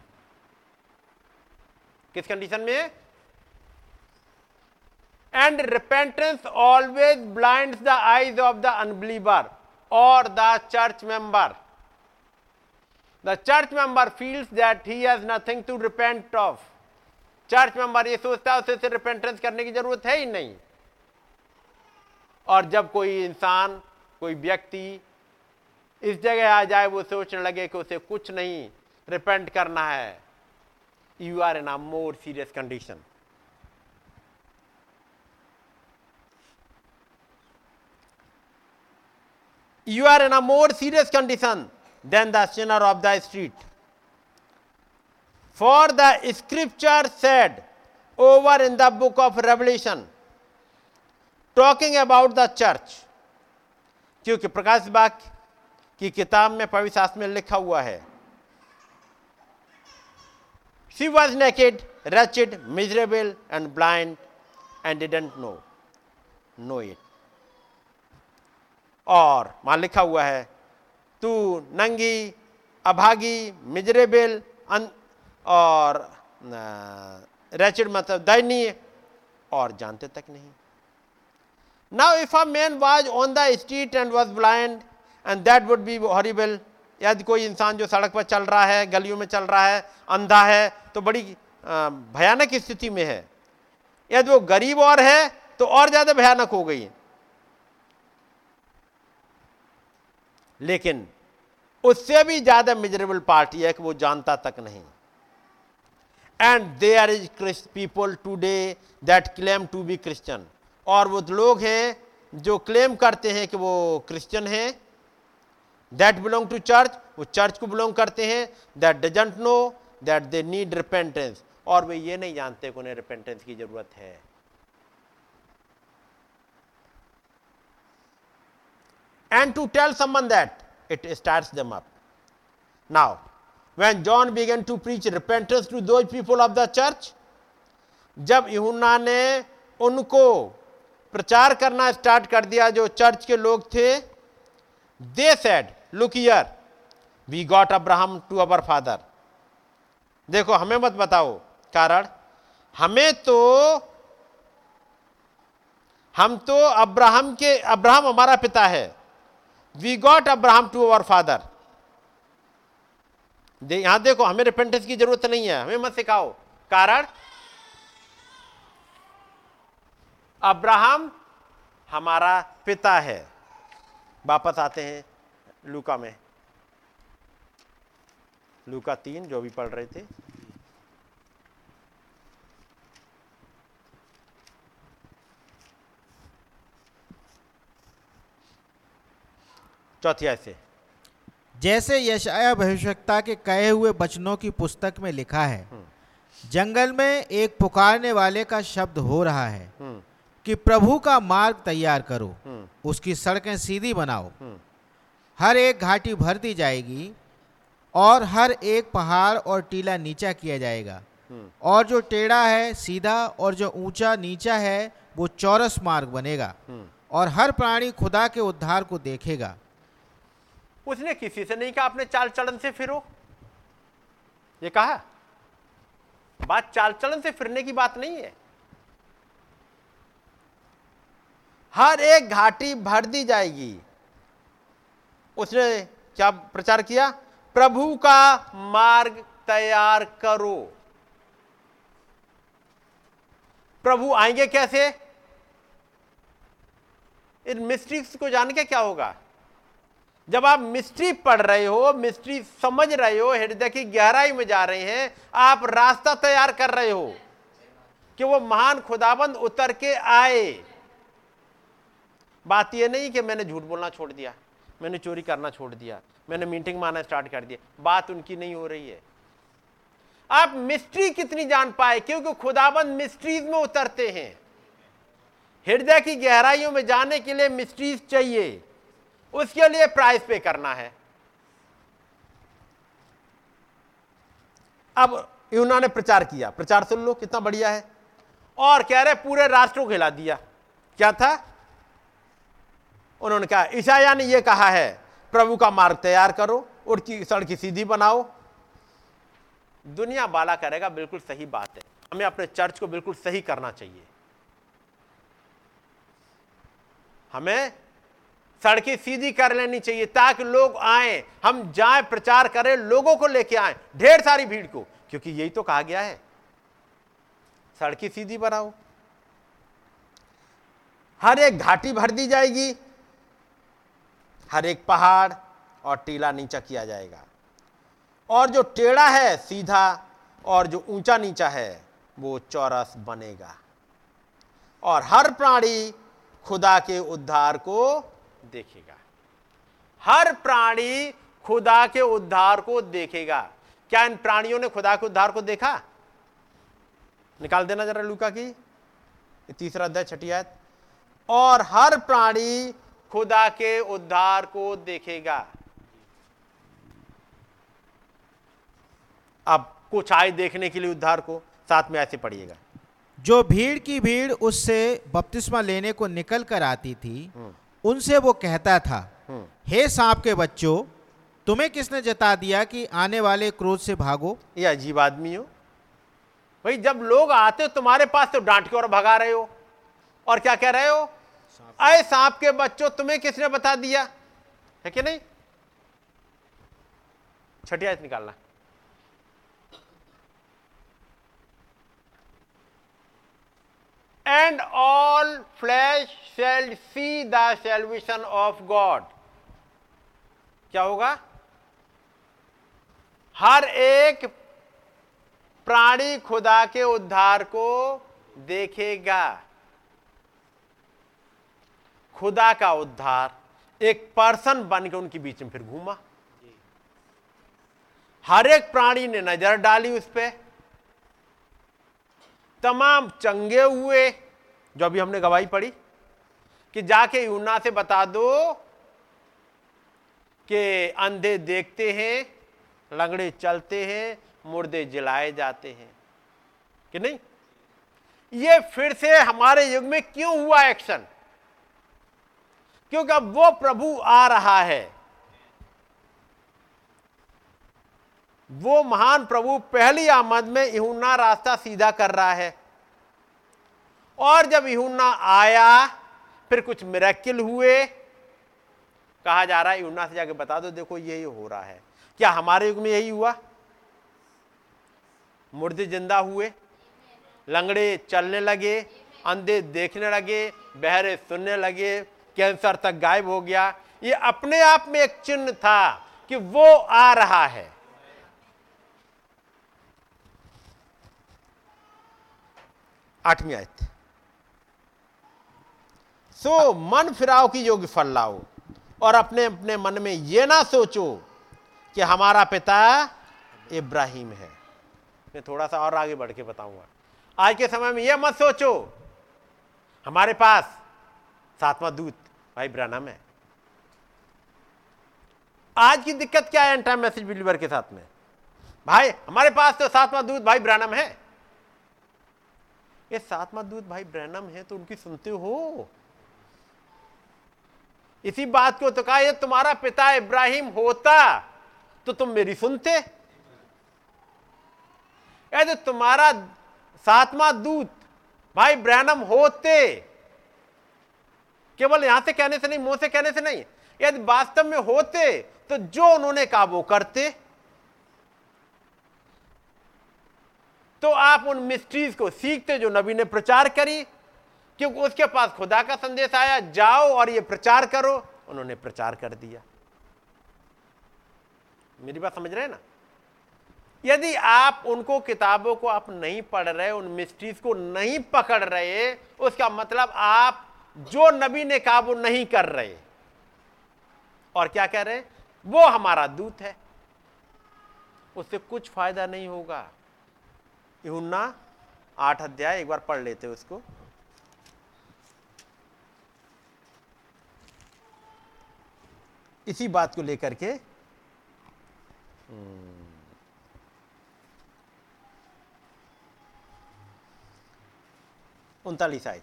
B: किस कंडीशन में है? And repentance always blind the eyes of the unbeliever और the church member the church member feels that he has nothing to repent of church member ये सोचता है, उसे रिपेंटेंस करने की ज़रूरत है ही नहीं। और जब कोई इंसान, कोई व्यक्ति इस जगह आ जाए, वो सोचने लगे कि उसे कुछ नहीं रिपेंट करना है। You are in a more serious condition you are in a more serious condition than the sinner of the street. For the scripture said over in the book of Revelation, talking about the church, क्योंकि प्रकाश बाग की किताब में पवित्र शास्त्र में लिखा हुआ है she was naked wretched, miserable and blind and didn't know know it. और वहाँ लिखा हुआ है, तू नंगी, अभागी, मिजरेबल और रैचिड मतलब दयनीय, और जानते तक नहीं। Now if a man was on the street and was blind and that would be horrible यदि कोई इंसान जो सड़क पर चल रहा है, गलियों में चल रहा है, अंधा है तो बड़ी भयानक स्थिति में है। यदि वो गरीब और है तो और ज़्यादा भयानक हो गई लेकिन उससे भी ज़्यादा मिजरेबल पार्टी है कि वो जानता तक नहीं। And there is Christ people today that claim to be Christian और वो लोग हैं जो क्लेम करते हैं कि वो क्रिश्चियन हैं। दैट बिलोंग टू चर्च वो चर्च को बिलोंग करते हैं। That doesn't know that they need repentance और वे ये नहीं जानते कि उन्हें रिपेंटेंस की ज़रूरत है। And to tell someone that it starts them up. Now, when John began to preach repentance to those people of the church, जब यूहन्ना ने उनको प्रचार करना स्टार्ट कर दिया जो चर्च के लोग थे they said look here we got Abraham to our father देखो हमें मत बताओ कारण हमें तो हम तो अब्राहम के अब्राहम हमारा पिता है we got Abraham to our father they, यहाँ देखो, हमें रिपेंटेंस की ज़रूरत नहीं है। हमें मत सिखाओ। कारण? अब्राहम हमारा पिता है। वापस आते हैं लूका में। लूका तीन, जो भी पढ़ रहे थे। चौथी आयत से।
D: जैसे यशाया भविष्यता के कहे हुए वचनों की पुस्तक में लिखा है जंगल में एक पुकारने वाले का शब्द हो रहा है
B: हम्म।
D: कि प्रभु का मार्ग तैयार करो
B: हम्म।
D: उसकी सड़कें सीधी बनाओ।
B: हम्म।
D: हर एक घाटी भर दी जाएगी और हर एक पहाड़ और टीला नीचा किया जाएगा।
B: हम्म।
D: और जो टेढ़ा है सीधा और जो ऊँचा नीचा है वो चौरस मार्ग बनेगा
B: हम्म।
D: और हर प्राणी खुदा के उद्धार को देखेगा।
B: उसने किसी से नहीं कहा अपने चाल चलन से फिरो। ये कहा? बात चाल चलन से फिरने की बात नहीं है। हर एक घाटी भर दी जाएगी। उसने क्या प्रचार किया? प्रभु का मार्ग तैयार करो। प्रभु आएँगे कैसे? इन मिस्ट्रिक्स को जान के क्या होगा? जब आप मिस्ट्री पढ़ रहे हो, मिस्ट्री समझ रहे हो, हृदय की गहराई में जा रहे हैं, आप रास्ता तैयार कर रहे हो कि वो महान खुदाबंद उतर के आए। बात ये नहीं कि मैंने झूठ बोलना छोड़ दिया, मैंने चोरी करना छोड़ दिया, मैंने मीटिंग मारना स्टार्ट कर दिया। बात उनकी नहीं हो रही है। आप मिस्ट्री कितनी जान पाए? क्योंकि खुदाबंद मिस्ट्रीज में उतरते हैं। हृदय की गहराइयों में जाने के लिए मिस्ट्रीज चाहिए। उसके लिए प्राइस पे करना है। अब यूना ने प्रचार किया। प्रचार सुन लो, कितना बढ़िया है। और कह रहे, पूरे राष्ट्र को खिला दिया। क्या था? उन्होंने कहा, ईशाया ने यह कहा है, प्रभु का मार्ग तैयार करो उड़की सड़क सीधी बनाओ। दुनिया बाला करेगा, बिल्कुल सही बात है। हमें अपने चर्च को बिल्कुल सही करना चाहिए। हमें सड़कें सीधी कर लेनी चाहिए ताकि लोग आए, हम जाए, प्रचार करें, लोगों को लेके आए, ढेर सारी भीड़ को। क्योंकि यही तो कहा गया है। सड़कें सीधी बनाओ। हर एक घाटी भर दी जाएगी। हर एक पहाड़ और टीला नीचा किया जाएगा। और जो टेढ़ा है, सीधा, और जो ऊँचा नीचा है, वो चौरस बनेगा। और हर प्राणी खुदा के उद्धार को देखेगा। हर प्राणी खुदा के उद्धार को देखेगा। क्या इन प्राणियों ने खुदा के उद्धार को देखा? निकाल देना जरा लूका की। तीसरा अध्याय छठी आयत। और हर प्राणी खुदा के उद्धार को देखेगा। अब कुछ आए देखने के लिए उद्धार को साथ में ऐसे पढ़िएगा।
D: जो भीड़ की भीड़ उससे बपतिस्मा लेने को निकल कर आती थी उनसे वो कहता था
B: हम्म।
D: हे सांप के बच्चों तुम्हें किसने जता दिया कि आने वाले क्रोध से भागो?
B: ये अजीब आदमी हो। भाई जब लोग आते हो तुम्हारे पास तो डांट के और भगा रहे हो। और क्या कह रहे हो? अय सांप के बच्चों तुम्हें किसने बता दिया? है कि नहीं? छठी आयत निकालना। And all flesh shall see the salvation of God क्या होगा? हर एक प्राणी खुदा के उद्धार को देखेगा। खुदा का उद्धार एक पर्सन बन के उनके बीच में फिर घूमा। हर एक प्राणी ने नज़र डाली उस पर तमाम चंगे हुए, जो अभी हमने गवाही पढ़ी, कि जाके यूना से बता दो कि अंधे देखते हैं, लंगड़े चलते हैं, मुर्दे जलाए जाते हैं। कि नहीं? ये फिर से हमारे युग में क्यों हुआ एक्शन? क्योंकि अब वो प्रभु आ रहा है। वो महान प्रभु पहली आमद में यूना रास्ता सीधा कर रहा है। और जब यूना आया, फिर कुछ मिरेकिल हुए। कहा जा रहा है यूना से जाके बता दो, देखो यही हो रहा है। क्या हमारे युग में यही हुआ? मुर्दे ज़िंदा हुए, लंगड़े चलने लगे, अंधे देखने लगे, बहरे सुनने लगे, कैंसर तक गायब हो गया। ये अपने आप में एक चिन्ह था कि वो आ रहा है। आठवीं आयत। सो मन फिराव की योग्य फल लाओ और अपने अपने मन में यह ना सोचो कि हमारा पिता इब्राहिम है। मैं थोड़ा सा और आगे बढ़ के बताऊँगा। आज के समय में यह मत सोचो, हमारे पास सातवां दूत भाई ब्रानम है। आज की दिक्कत क्या है एंड टाइम मैसेज बिलीवर के साथ में? भाई, हमारे पास तो सातवां दूत भाई ब्रानम है। ये सातवां दूत भाई ब्रहणम है तो उनकी सुनते हो। इसी बात को तो कहा तुम्हारा पिता इब्राहिम होता तो तुम मेरी सुनते? यदि तुम्हारा सातवां दूत भाई ब्रैनम होते। केवल यहाँ से कहने से नहीं, मुँह से कहने से नहीं, यदि वास्तव में होते तो जो उन्होंने कहा वो करते। तो आप उन मिस्ट्रीज को सीखते जो नबी ने प्रचार करी क्योंकि उसके पास खुदा का संदेश आया, जाओ और ये प्रचार करो। उन्होंने प्रचार कर दिया। मेरी बात समझ रहे हैं ना? यदि आप उनको किताबों को आप नहीं पढ़ रहे, उन मिस्ट्रीज को नहीं पकड़ रहे, उसका मतलब आप जो नबी ने कहा वो नहीं कर रहे, और क्या कह रहे हैं? वो हमारा दूत है। उससे कुछ फ़ायदा नहीं होगा। यूना आठ अध्याय एक बार पढ़ लेते उसको। इसी बात को लेकर के हम्म, उनतालीस आयत।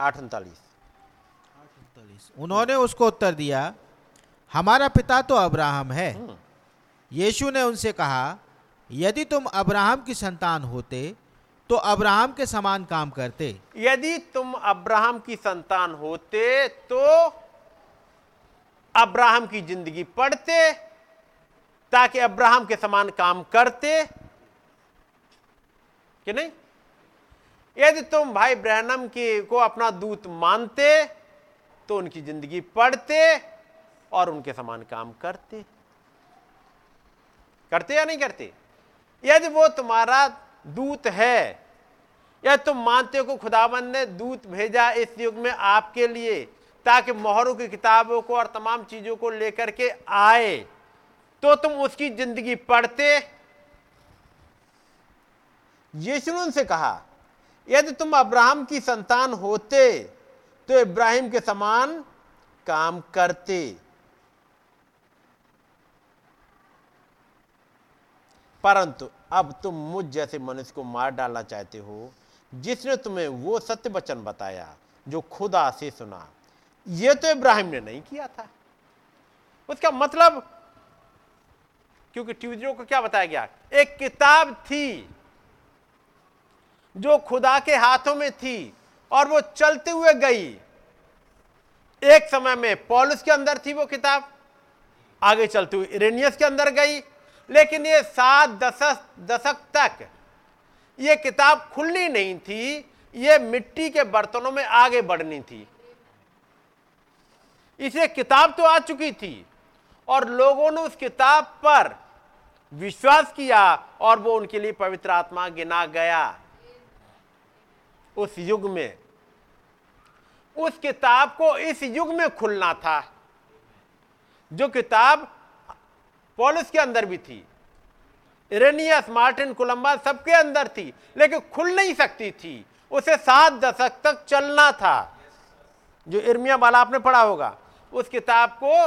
B: आठ उनतालीस।
D: उन्होंने उसको उत्तर दिया हमारा पिता तो अब्राहम है। यीशु ने उनसे कहा यदि तुम अब्राहम की संतान होते तो अब्राहम के समान काम करते।
B: यदि तुम अब्राहम की संतान होते तो अब्राहम की ज़िंदगी पढ़ते, ताकि अब्राहम के समान काम करते। कि नहीं? यदि तुम भाई ब्रहणम की, को अपना दूत मानते तो उनकी ज़िंदगी पढ़ते और उनके समान काम करते। करते या नहीं करते? यदि वो तुम्हारा दूत है, या तुम मानते हो खुदाबंद ने दूत भेजा इस युग में आपके लिए, ताकि मोहरों की किताबों को और तमाम चीज़ों को लेकर के आए तो तुम उसकी ज़िंदगी पढ़ते? यीशु ने उनसे कहा, यदि तुम अब्राहम की संतान होते तो इब्राहिम के समान काम करते। परंतु अब तुम मुझ जैसे मनुष्य को मार डालना चाहते हो, जिसने तुम्हें वो सत्य वचन बताया जो खुदा से सुना। यह तो इब्राहिम ने नहीं किया था। उसका मतलब क्योंकि ट्यूजरों को क्या बताया गया? एक किताब थी जो खुदा के हाथों में थी और वो चलते हुए गई। एक समय में पॉलिस के अंदर थी वो किताब, आगे चलते हुए इरेनियस के अंदर गई लेकिन ये सात दशक दशक तक ये किताब खुलनी नहीं थी, ये मिट्टी के बर्तनों में आगे बढ़नी थी। इसे किताब तो आ चुकी थी और लोगों ने उस किताब पर विश्वास किया और वो उनके लिए पवित्र आत्मा गिना गया। उस युग में, उस किताब को इस युग में खुलना था, जो किताब पॉलिस के अंदर भी थी। इरेनियस मार्टिन कोलंबा सबके अंदर थी, लेकिन खुल नहीं सकती थी। उसे सात दशक तक चलना था। जो इर्मिया वाला आपने पढ़ा होगा, उस किताब को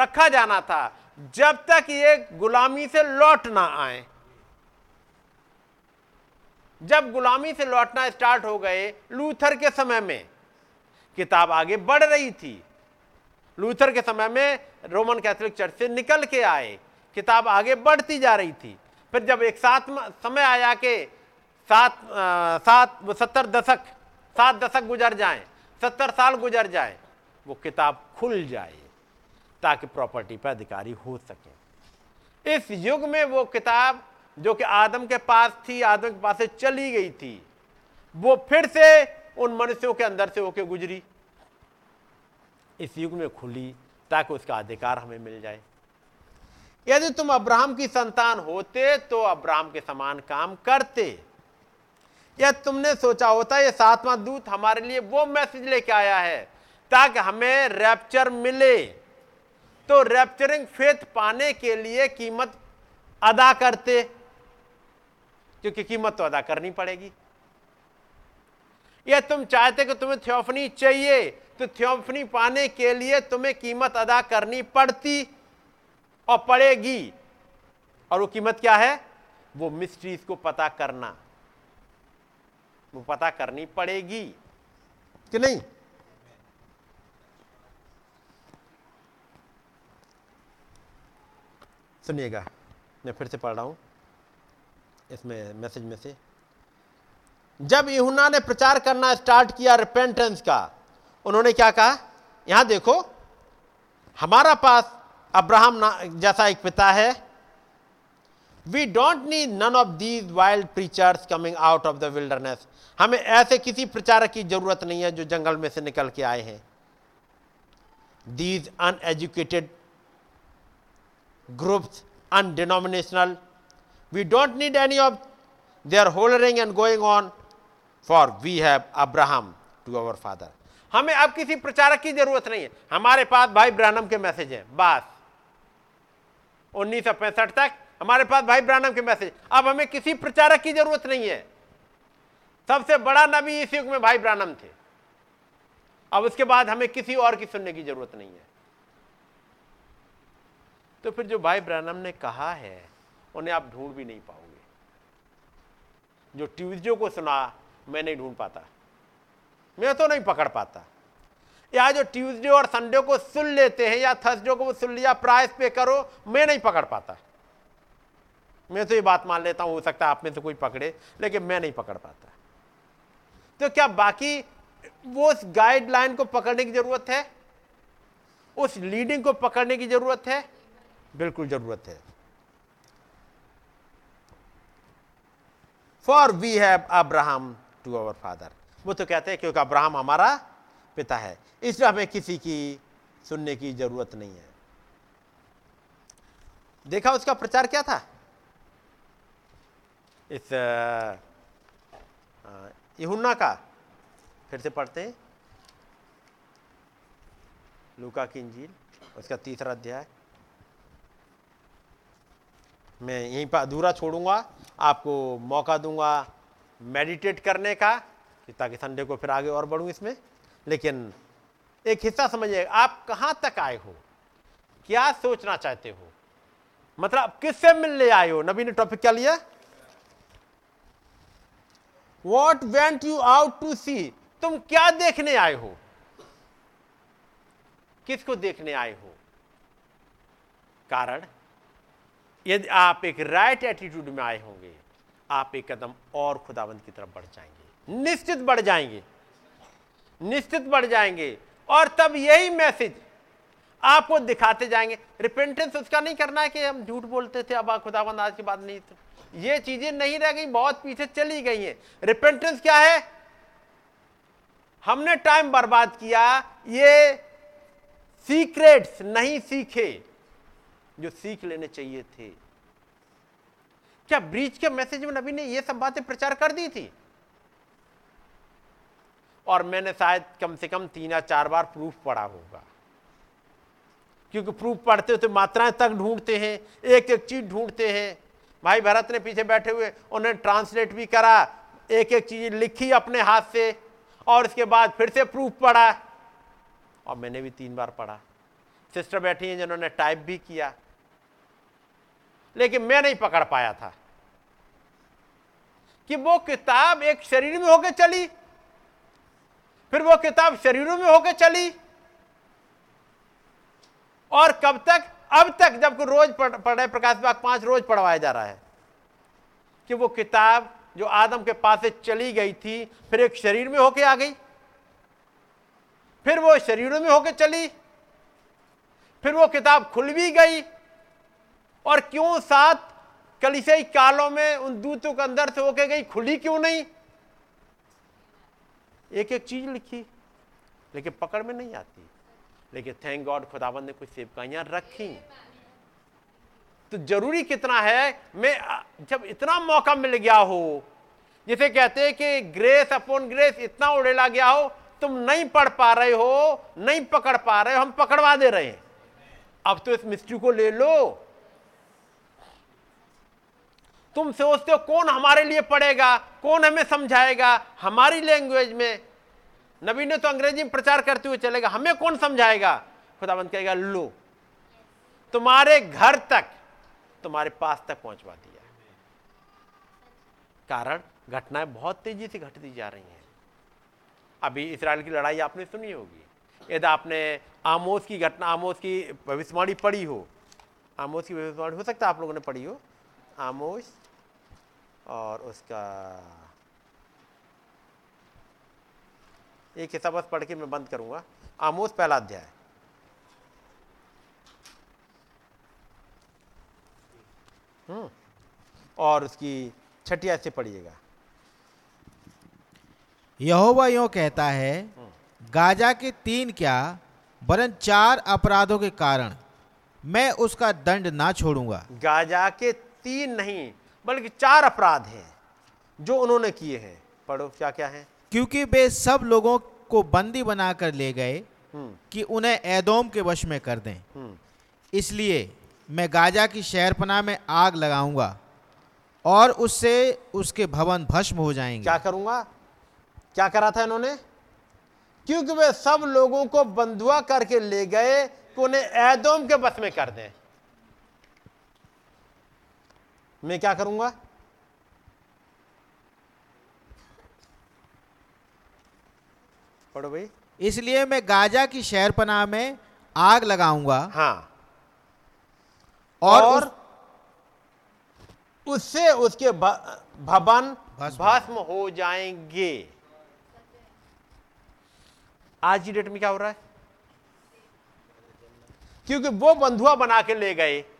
B: रखा जाना था, जब तक ये गुलामी से लौट ना आए। जब गुलामी से लौटना स्टार्ट हो गए, लूथर के समय में, किताब आगे बढ़ रही थी। लूथर के समय में रोमन कैथोलिक चर्च से निकल के आए। किताब आगे बढ़ती जा रही थी। फिर जब एक साथ समय आया कि सात सात सत्तर दशक, सात दशक गुजर जाएँ, सत्तर साल गुजर जाए, वो किताब खुल जाए, ताकि प्रॉपर्टी पर अधिकारी हो सके। इस युग में वो किताब जो कि आदम के पास थी, आदम के पास से चली गई थी, वो फिर से उन मनुष्यों के अंदर से होके गुजरी। इस युग में खुली, ताकि उसका अधिकार हमें मिल जाए। यदि तुम अब्राहम की संतान होते तो अब्राहम के समान काम करते। या तुमने सोचा होता ये सातवां दूत हमारे लिए वो मैसेज लेके आया है, ताकि हमें रैप्चर मिले। तो रैप्चरिंग फेथ पाने के लिए कीमत अदा करते, क्योंकि कीमत तो अदा करनी पड़ेगी। या तुम चाहते कि तुम्हें थियोफनी चाहिए तो थियोफनी पाने के लिए तुम्हें कीमत अदा करनी पड़ती और पड़ेगी। और वो कीमत क्या है? वो मिस्ट्रीज को पता करना। वो पता करनी पड़ेगी। कि नहीं? सुनिएगा, मैं फिर से पढ़ रहा हूँ इसमें मैसेज में से। जब यूहन्ना ने प्रचार करना स्टार्ट किया रिपेंटेंस का उन्होंने क्या कहा? यहाँ देखो, हमारा पास अब्राहम जैसा एक पिता है। We don't need none of these wild preachers coming out of the wilderness हमें ऐसे किसी प्रचारक की ज़रूरत नहीं है जो जंगल में से निकल के आए हैं। These uneducated groups undenominational we don't need any of they are hollering and going on for we have Abraham to our father हमें अब किसी प्रचारक की ज़रूरत नहीं है। हमारे पास भाई ब्रानम के मैसेज हैं, बस। उन्नीस सौ पैंसठ तक हमारे पास भाई ब्रानम के मैसेज। अब हमें किसी प्रचारक की ज़रूरत नहीं है। सबसे बड़ा नबी इस युग में भाई ब्रानम थे। अब उसके बाद हमें किसी और की सुनने की ज़रूरत नहीं है। तो फिर जो भाई ब्रानम ने कहा है, उन्हें आप ढूंढ भी नहीं पाओगे। जो ट्यूजडे को सुना, मैं नहीं ढूंढ पाता। मैं तो नहीं पकड़ पाता। या जो ट्यूसडे और संडे को सुन लेते हैं, या थर्सडे को वो सुन लिया, प्राइस पे करो, मैं नहीं पकड़ पाता। मैं तो ये बात मान लेता हूँ, हो सकता है आप में से कोई पकड़े, लेकिन मैं नहीं पकड़ पाता। तो क्या बाकी वो उस गाइडलाइन को पकड़ने की ज़रूरत है? उस लीडिंग को पकड़ने की ज़रूरत है? बिल्कुल ज़रूरत है। For we have Abraham to our father वो तो कहते हैं क्योंकि अब्राहम हमारा पिता है। इसलिए हमें किसी की सुनने की ज़रूरत नहीं है। देखा उसका प्रचार क्या था? इस यहुन्ना का। फिर से पढ़ते हैं। लूका की इंजील, उसका तीसरा अध्याय। मैं यहीं पर अधूरा छोड़ूँगा, आपको मौका दूँगा मेडिटेट करने का। ताकि संडे को फिर आगे और बढ़ूं इसमें। लेकिन एक हिस्सा समझिए, आप कहाँ तक आए हो? क्या सोचना चाहते हो? मतलब किससे मिलने आए हो? नबी ने टॉपिक क्या लिया? What went you out to see तुम क्या देखने आए हो? किसको देखने आए हो? कारण, यदि आप एक राइट एटीट्यूड में आए होंगे, आप एक कदम और खुदाबंद की तरफ़ बढ़ जाएँगे। निश्चित बढ़ जाएँगे। निश्चित बढ़ जाएँगे। और तब यही मैसेज आपको दिखाते जाएँगे। रिपेंटेंस उसका नहीं करना है कि हम झूठ बोलते थे, अब खुदाबंद आज के बाद नहीं तो। ये चीज़ें नहीं रह गई, बहुत पीछे चली गई हैं। रिपेंटेंस क्या है? हमने टाइम बर्बाद किया, ये सीक्रेट्स नहीं सीखे, जो सीख लेने चाहिए थे। क्या ब्रीच के मैसेज में नबी ने ये सब बातें प्रचार कर दी थी? और मैंने शायद कम से कम तीन या चार बार प्रूफ पढ़ा होगा। क्योंकि प्रूफ पढ़ते तो मात्राएँ तक ढूंढते हैं एक एक चीज़ ढूंढते हैं। भाई भरत ने पीछे बैठे हुए उन्होंने ट्रांसलेट भी करा एक एक चीज़ लिखी अपने हाथ से, और इसके बाद फिर से प्रूफ पढ़ा। और मैंने भी तीन बार पढ़ा। सिस्टर बैठी हैं जिन्होंने टाइप भी किया। लेकिन मैं नहीं पकड़ पाया था। कि वो किताब एक शरीर में होकर चली फिर वो किताब शरीरों में होकर चली। और कब तक? अब तक जब रोज पढ़ पढ़ रहे प्रकाश बाग पाँच रोज पढ़वाया जा रहा है। कि वो किताब जो आदम के पास से चली गई थी, फिर एक शरीर में होके आ गई। फिर वो शरीरों में होके चली। फिर वो किताब खुल भी गई। और क्यों सात कलिसई कालों में उन दूतों के अंदर से होके गई? खुली क्यों नहीं? एक एक चीज़ लिखी, लेकिन पकड़ में नहीं आती। लेकिन थैंक गॉड खुदाबंद ने कुछ सेवकाइयाँ रखी। तो ज़रूरी कितना है? मैं जब इतना मौका मिल गया हो, जिसे कहते हैं कि ग्रेस अपॉन ग्रेस इतना उड़ेला गया हो, तुम नहीं पढ़ पा रहे हो, नहीं पकड़ पा रहे हो, हम पकड़वा दे रहे हैं। अब तो इस मिस्ट्री को ले लो। तुम सोचते हो कौन हमारे लिए पढ़ेगा? कौन हमें समझाएगा? हमारी लैंग्वेज में। नबी ने तो अंग्रेज़ी में प्रचार करते हुए चलेगा। हमें कौन समझाएगा? खुदाबंद कहेगा, लो, तुम्हारे घर तक, तुम्हारे पास तक पहुंचवा दिया कारण, घटनाएँ बहुत तेज़ी से घटती जा रही हैं। अभी इसराइल की लड़ाई आपने सुनी होगी। यदि आपने आमोस की घटना, आमोस की भविष्यवाणी पढ़ी हो, आमोस की भविष्यवाणी हो सकता है आप लोगों ने पढ़ी हो। आमोस और उसका एक हिस्सा बस पढ़ के मैं बंद करूँगा। आमोस पहला अध्याय। हम्म। और उसकी छठी से पढ़िएगा।
D: यहोवा यो कहता है गाजा के तीन क्या वरन चार अपराधों के कारण मैं उसका दंड ना छोड़ूँगा।
B: गाजा के तीन नहीं बल्कि चार अपराध हैं जो उन्होंने किए हैं। पढ़ो क्या क्या है।
D: क्योंकि वे सब लोगों को बंदी बनाकर ले गए
B: हम्म।
D: कि उन्हें एदोम के वश में कर दें।
B: हम्म।
D: इसलिए मैं गाजा की शहरपनाह में आग लगाऊँगा और उससे उसके भवन भस्म हो जाएँगे।
B: क्या करूँगा? क्या करा था इन्होंने? क्योंकि वे सब लोगों को बंधुआ करके ले गए कि उन्हें एदोम के बस में कर दें। मैं क्या करूँगा? पढ़ो भाई।
D: इसलिए मैं गाजा की शहरपनाह में आग लगाऊँगा।
B: हाँ।
D: और,
B: और,
D: उस-
B: उससे उसके भवन
D: भस्म।
B: भस्म हो जाएँगे। आज की डेट में क्या हो रहा है? क्योंकि वो बंधुआ बना के ले गए।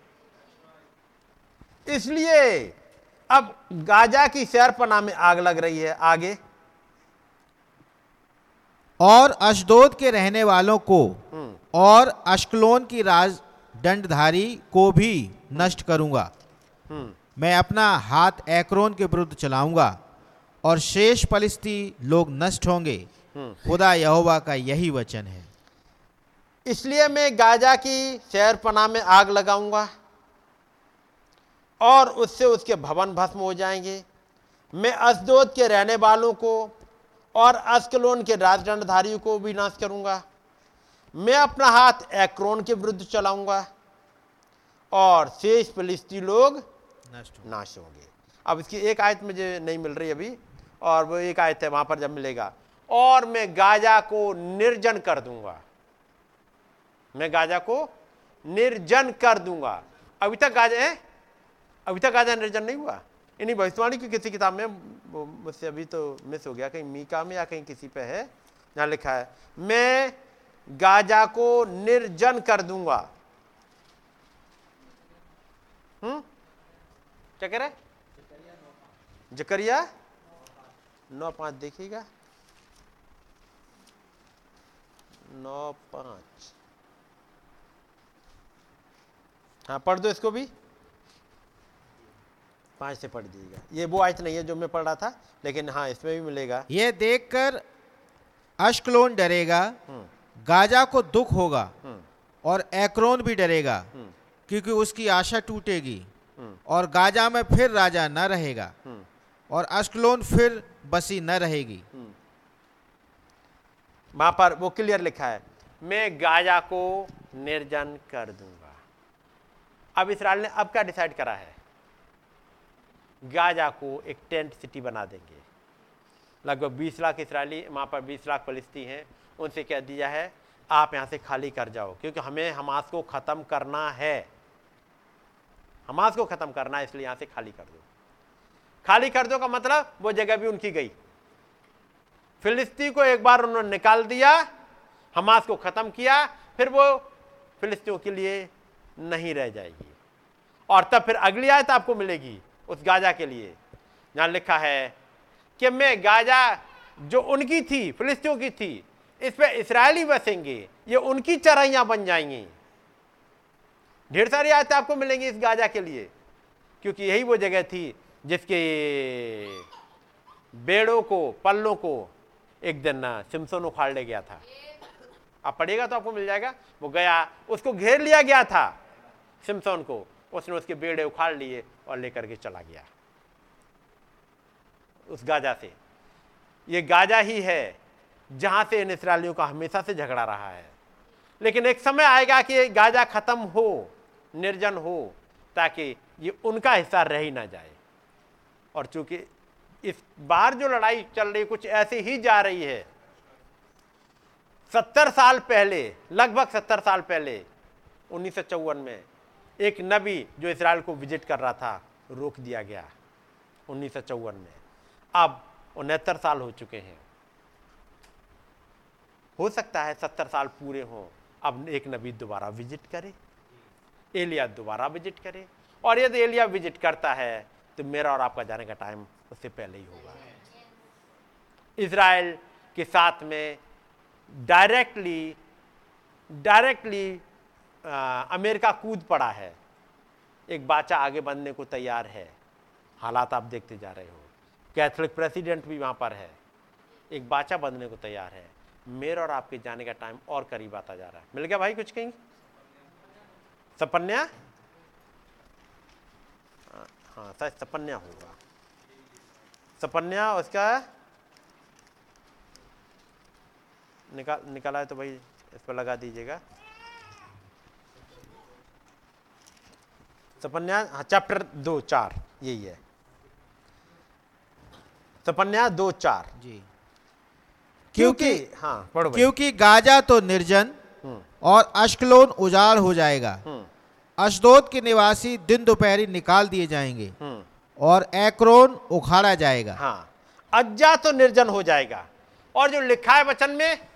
B: इसलिए अब गाजा की शहरपना में आग लग रही है आगे।
D: और अशदोद के रहने वालों को
B: हम्म।
D: और अश्कलोन की राज दंडधारी को भी नष्ट करूँगा।
B: हम्म।
D: मैं अपना हाथ एक्रोन के विरुद्ध चलाऊँगा और शेष फलिस्ती लोग नष्ट होंगे।
B: हम्म।
D: खुदा यहोवा का यही वचन है।
B: इसलिए मैं गाजा की शहरपना में आग लगाऊँगा। और उससे उसके भवन भस्म हो जाएँगे। मैं असदोद के रहने वालों को और अस्कलोन के राजदंडधारियों को भी नाश करूँगा। मैं अपना हाथ एक्रोन के विरुद्ध चलाऊँगा और शेष फिलिस्ती लोग
D: नष्ट
B: नाश होंगे। अब इसकी एक आयत मुझे नहीं मिल रही अभी और वो एक आयत है वहाँ पर जब मिलेगा। और मैं गाजा को निर्जन कर दूँगा। मैं गाजा को निर्जन कर दूँगा। अभी तक गाजा है? अभी तक गाजा निर्जन नहीं हुआ। इन्हीं भविष्यवाणी की किसी किताब में मुझसे अभी तो मिस हो गया, कहीं मीका में या कहीं किसी पे है, जहाँ लिखा है, मैं गाजा को निर्जन कर दूँगा। हम्म? क्या कह रहे जकरिया नौ पाँच, देखिएगा। नौ पाँच। हाँ पढ़ दो इसको भी। पाँच से पढ़ दीजिएगा। ये वो आयत नहीं है जो मैं पढ़ रहा था लेकिन हाँ इसमें भी मिलेगा।
D: यह देखकर अश्कलोन डरेगा
B: हम्म।
D: गाजा को दुख होगा
B: हम्म।
D: और एक्रोन भी डरेगा
B: हम्म।
D: क्योंकि उसकी आशा टूटेगी। और गाजा में फिर राजा न रहेगा और अश्कलोन फिर बसी न रहेगी।
B: वहाँ पर वो क्लियर लिखा है मैं गाजा को निर्जन कर दूँगा। अब इसराइल ने अब क्या डिसाइड करा है? गाजा को एक टेंट सिटी बना देंगे। लगभग 20 लाख इसराइली, वहाँ पर 20 लाख फलिस्ती हैं, उनसे कह दिया है, आप यहाँ से खाली कर जाओ, क्योंकि हमें हमास को ख़त्म करना है। हमास को ख़त्म करना है, इसलिए यहाँ से खाली कर दो। खाली कर दो का मतलब वो जगह भी उनकी गई। फिलिस्ती को एक बार उन्होंने निकाल दिया, हमास को ख़त्म किया, फिर वो फिलिस्तियों के लिए नहीं रह जाएगी। और तब फिर अगली आयत आपको मिलेगी उस गाजा के लिए। जहाँ लिखा है कि मैं गाजा जो उनकी थी, फिलिस्तियों की थी, इस पे इसराइली बसेंगे, ये उनकी चराइयाँ बन जाएँगी। ढेर सारी आयतें आपको मिलेंगी इस गाजा के लिए, क्योंकि यही वो जगह थी जिसके बेड़ों को, पल्लों को एक दिन ना सिमसोन उखाड़ ले गया था। आप पढ़ेगा तो आपको मिल जाएगा। वो गया, उसको घेर लिया गया था सिमसोन को। उसने उसके बेड़े उखाड़ लिए और लेकर के चला गया। उस गाजा से। ये गाजा ही है जहाँ से इन इसराइलियों का हमेशा से झगड़ा रहा है। लेकिन एक समय आएगा कि गाजा खत्म हो, निर्जन हो, ताकि ये उनका हिस्सा रह ही ना जाए। और चूँकि इस बार जो लड़ाई चल रही कुछ ऐसे ही जा रही है। सत्तर साल पहले, लगभग सत्तर साल पहले, उन्नीस सौ चौवन में एक नबी जो इसराइल को विज़िट कर रहा था, रोक दिया गया उन्नीस सौ चौवन में। अब उनहत्तर साल हो चुके हैं। हो सकता है सत्तर साल पूरे हों। अब एक नबी दोबारा विज़िट करे, एलिया दोबारा विज़िट करे। और यदि एलिया विज़िट करता है तो मेरा और आपका जाने का टाइम उससे पहले ही होगा। इसराइल के साथ में डायरेक्टली डायरेक्टली अमेरिका कूद पड़ा है। एक बाचा आगे बनने को तैयार है। हालात आप देखते जा रहे हो। कैथोलिक प्रेसिडेंट भी वहाँ पर है। एक बाचा बनने को तैयार है। मेरा और आपके जाने का टाइम और करीब आता जा रहा है। मिल गया भाई कुछ कहीं? सपन्या? हाँ शायद सपन्या होगा। सपन्या, उसका निकाल, निकाला है तो भाई इस पर लगा दीजिएगा। सपन्या हाँ चैप्टर दो चार यही है। सपन्या दो चार।
D: जी।
B: क्योंकि
D: क्योंकि
B: हाँ पढ़ो
D: क्योंकि गाजा तो निर्जन
B: हम्म,
D: और अश्कलोन उजाड़ हो जाएगा।
B: हम्म,
D: अशदोद के निवासी दिन दोपहरी निकाल दिए जाएँगे
B: हम्म,
D: और एक्रोन उखाड़ा जाएगा।
B: हाँ अज्जा तो निर्जन हो जाएगा। और जो लिखा है वचन में वो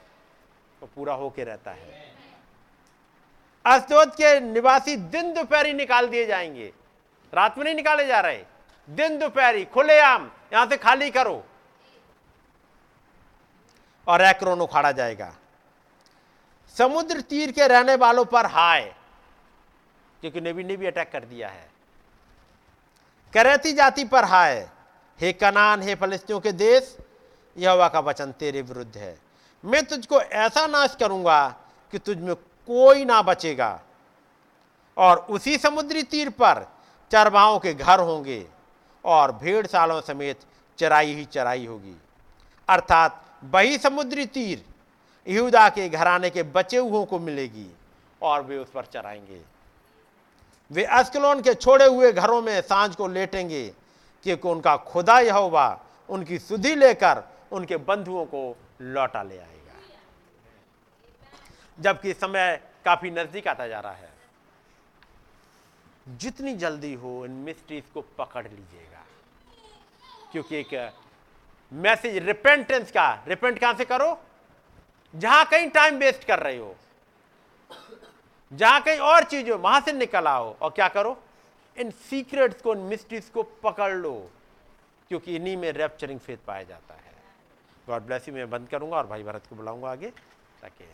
B: तो पूरा होके रहता है। अस्तोद के निवासी दिन दोपहरी निकाल दिए जाएँगे। रात में नहीं निकाले जा रहे। दिन दोपहरी, खुलेआम, यहाँ से खाली करो। और एक्रोन उखाड़ा जाएगा। समुद्र तीर के रहने वालों पर हाय, क्योंकि नबी ने भी अटैक कर दिया है। करेती जाति पर हाय, हे कनान, हे फलिस्तियों के देश, यहोवा का वचन तेरे विरुद्ध है। मैं तुझको ऐसा नाश करूँगा कि तुझ में कोई ना बचेगा। और उसी समुद्री तीर पर चरवाहों के घर होंगे और भेड़ सालों समेत चराई ही चराई होगी। अर्थात वही समुद्री तीर यहूदा के घराने के बचे हुओं को मिलेगी और वे उस पर चराएँगे। वे अस्कलोन के छोड़े हुए घरों में साँझ को लेटेंगे क्योंकि उनका खुदा यहोवा उनकी सुधि लेकर उनके बंधुओं को लौटा ले आएगा जबकि समय काफ़ी नज़दीक आता जा रहा है। जितनी जल्दी हो, इन मिस्ट्रीज को पकड़ लीजिएगा। क्योंकि एक मैसेज रिपेंटेंस का रिपेंट कहाँ से करो? जहाँ कहीं टाइम वेस्ट कर रहे हो। जहाँ कहीं और चीज़ हो, वहाँ से निकल आओ। और क्या करो? इन सीक्रेट्स को, इन मिस्ट्रीज को पकड़ लो। क्योंकि इन्हीं में रैप्चरिंग फेथ पाया जाता है। गॉड ब्लेस यू मैं बंद करूँगा और भाई भरत को बुलाऊँगा आगे। ताकि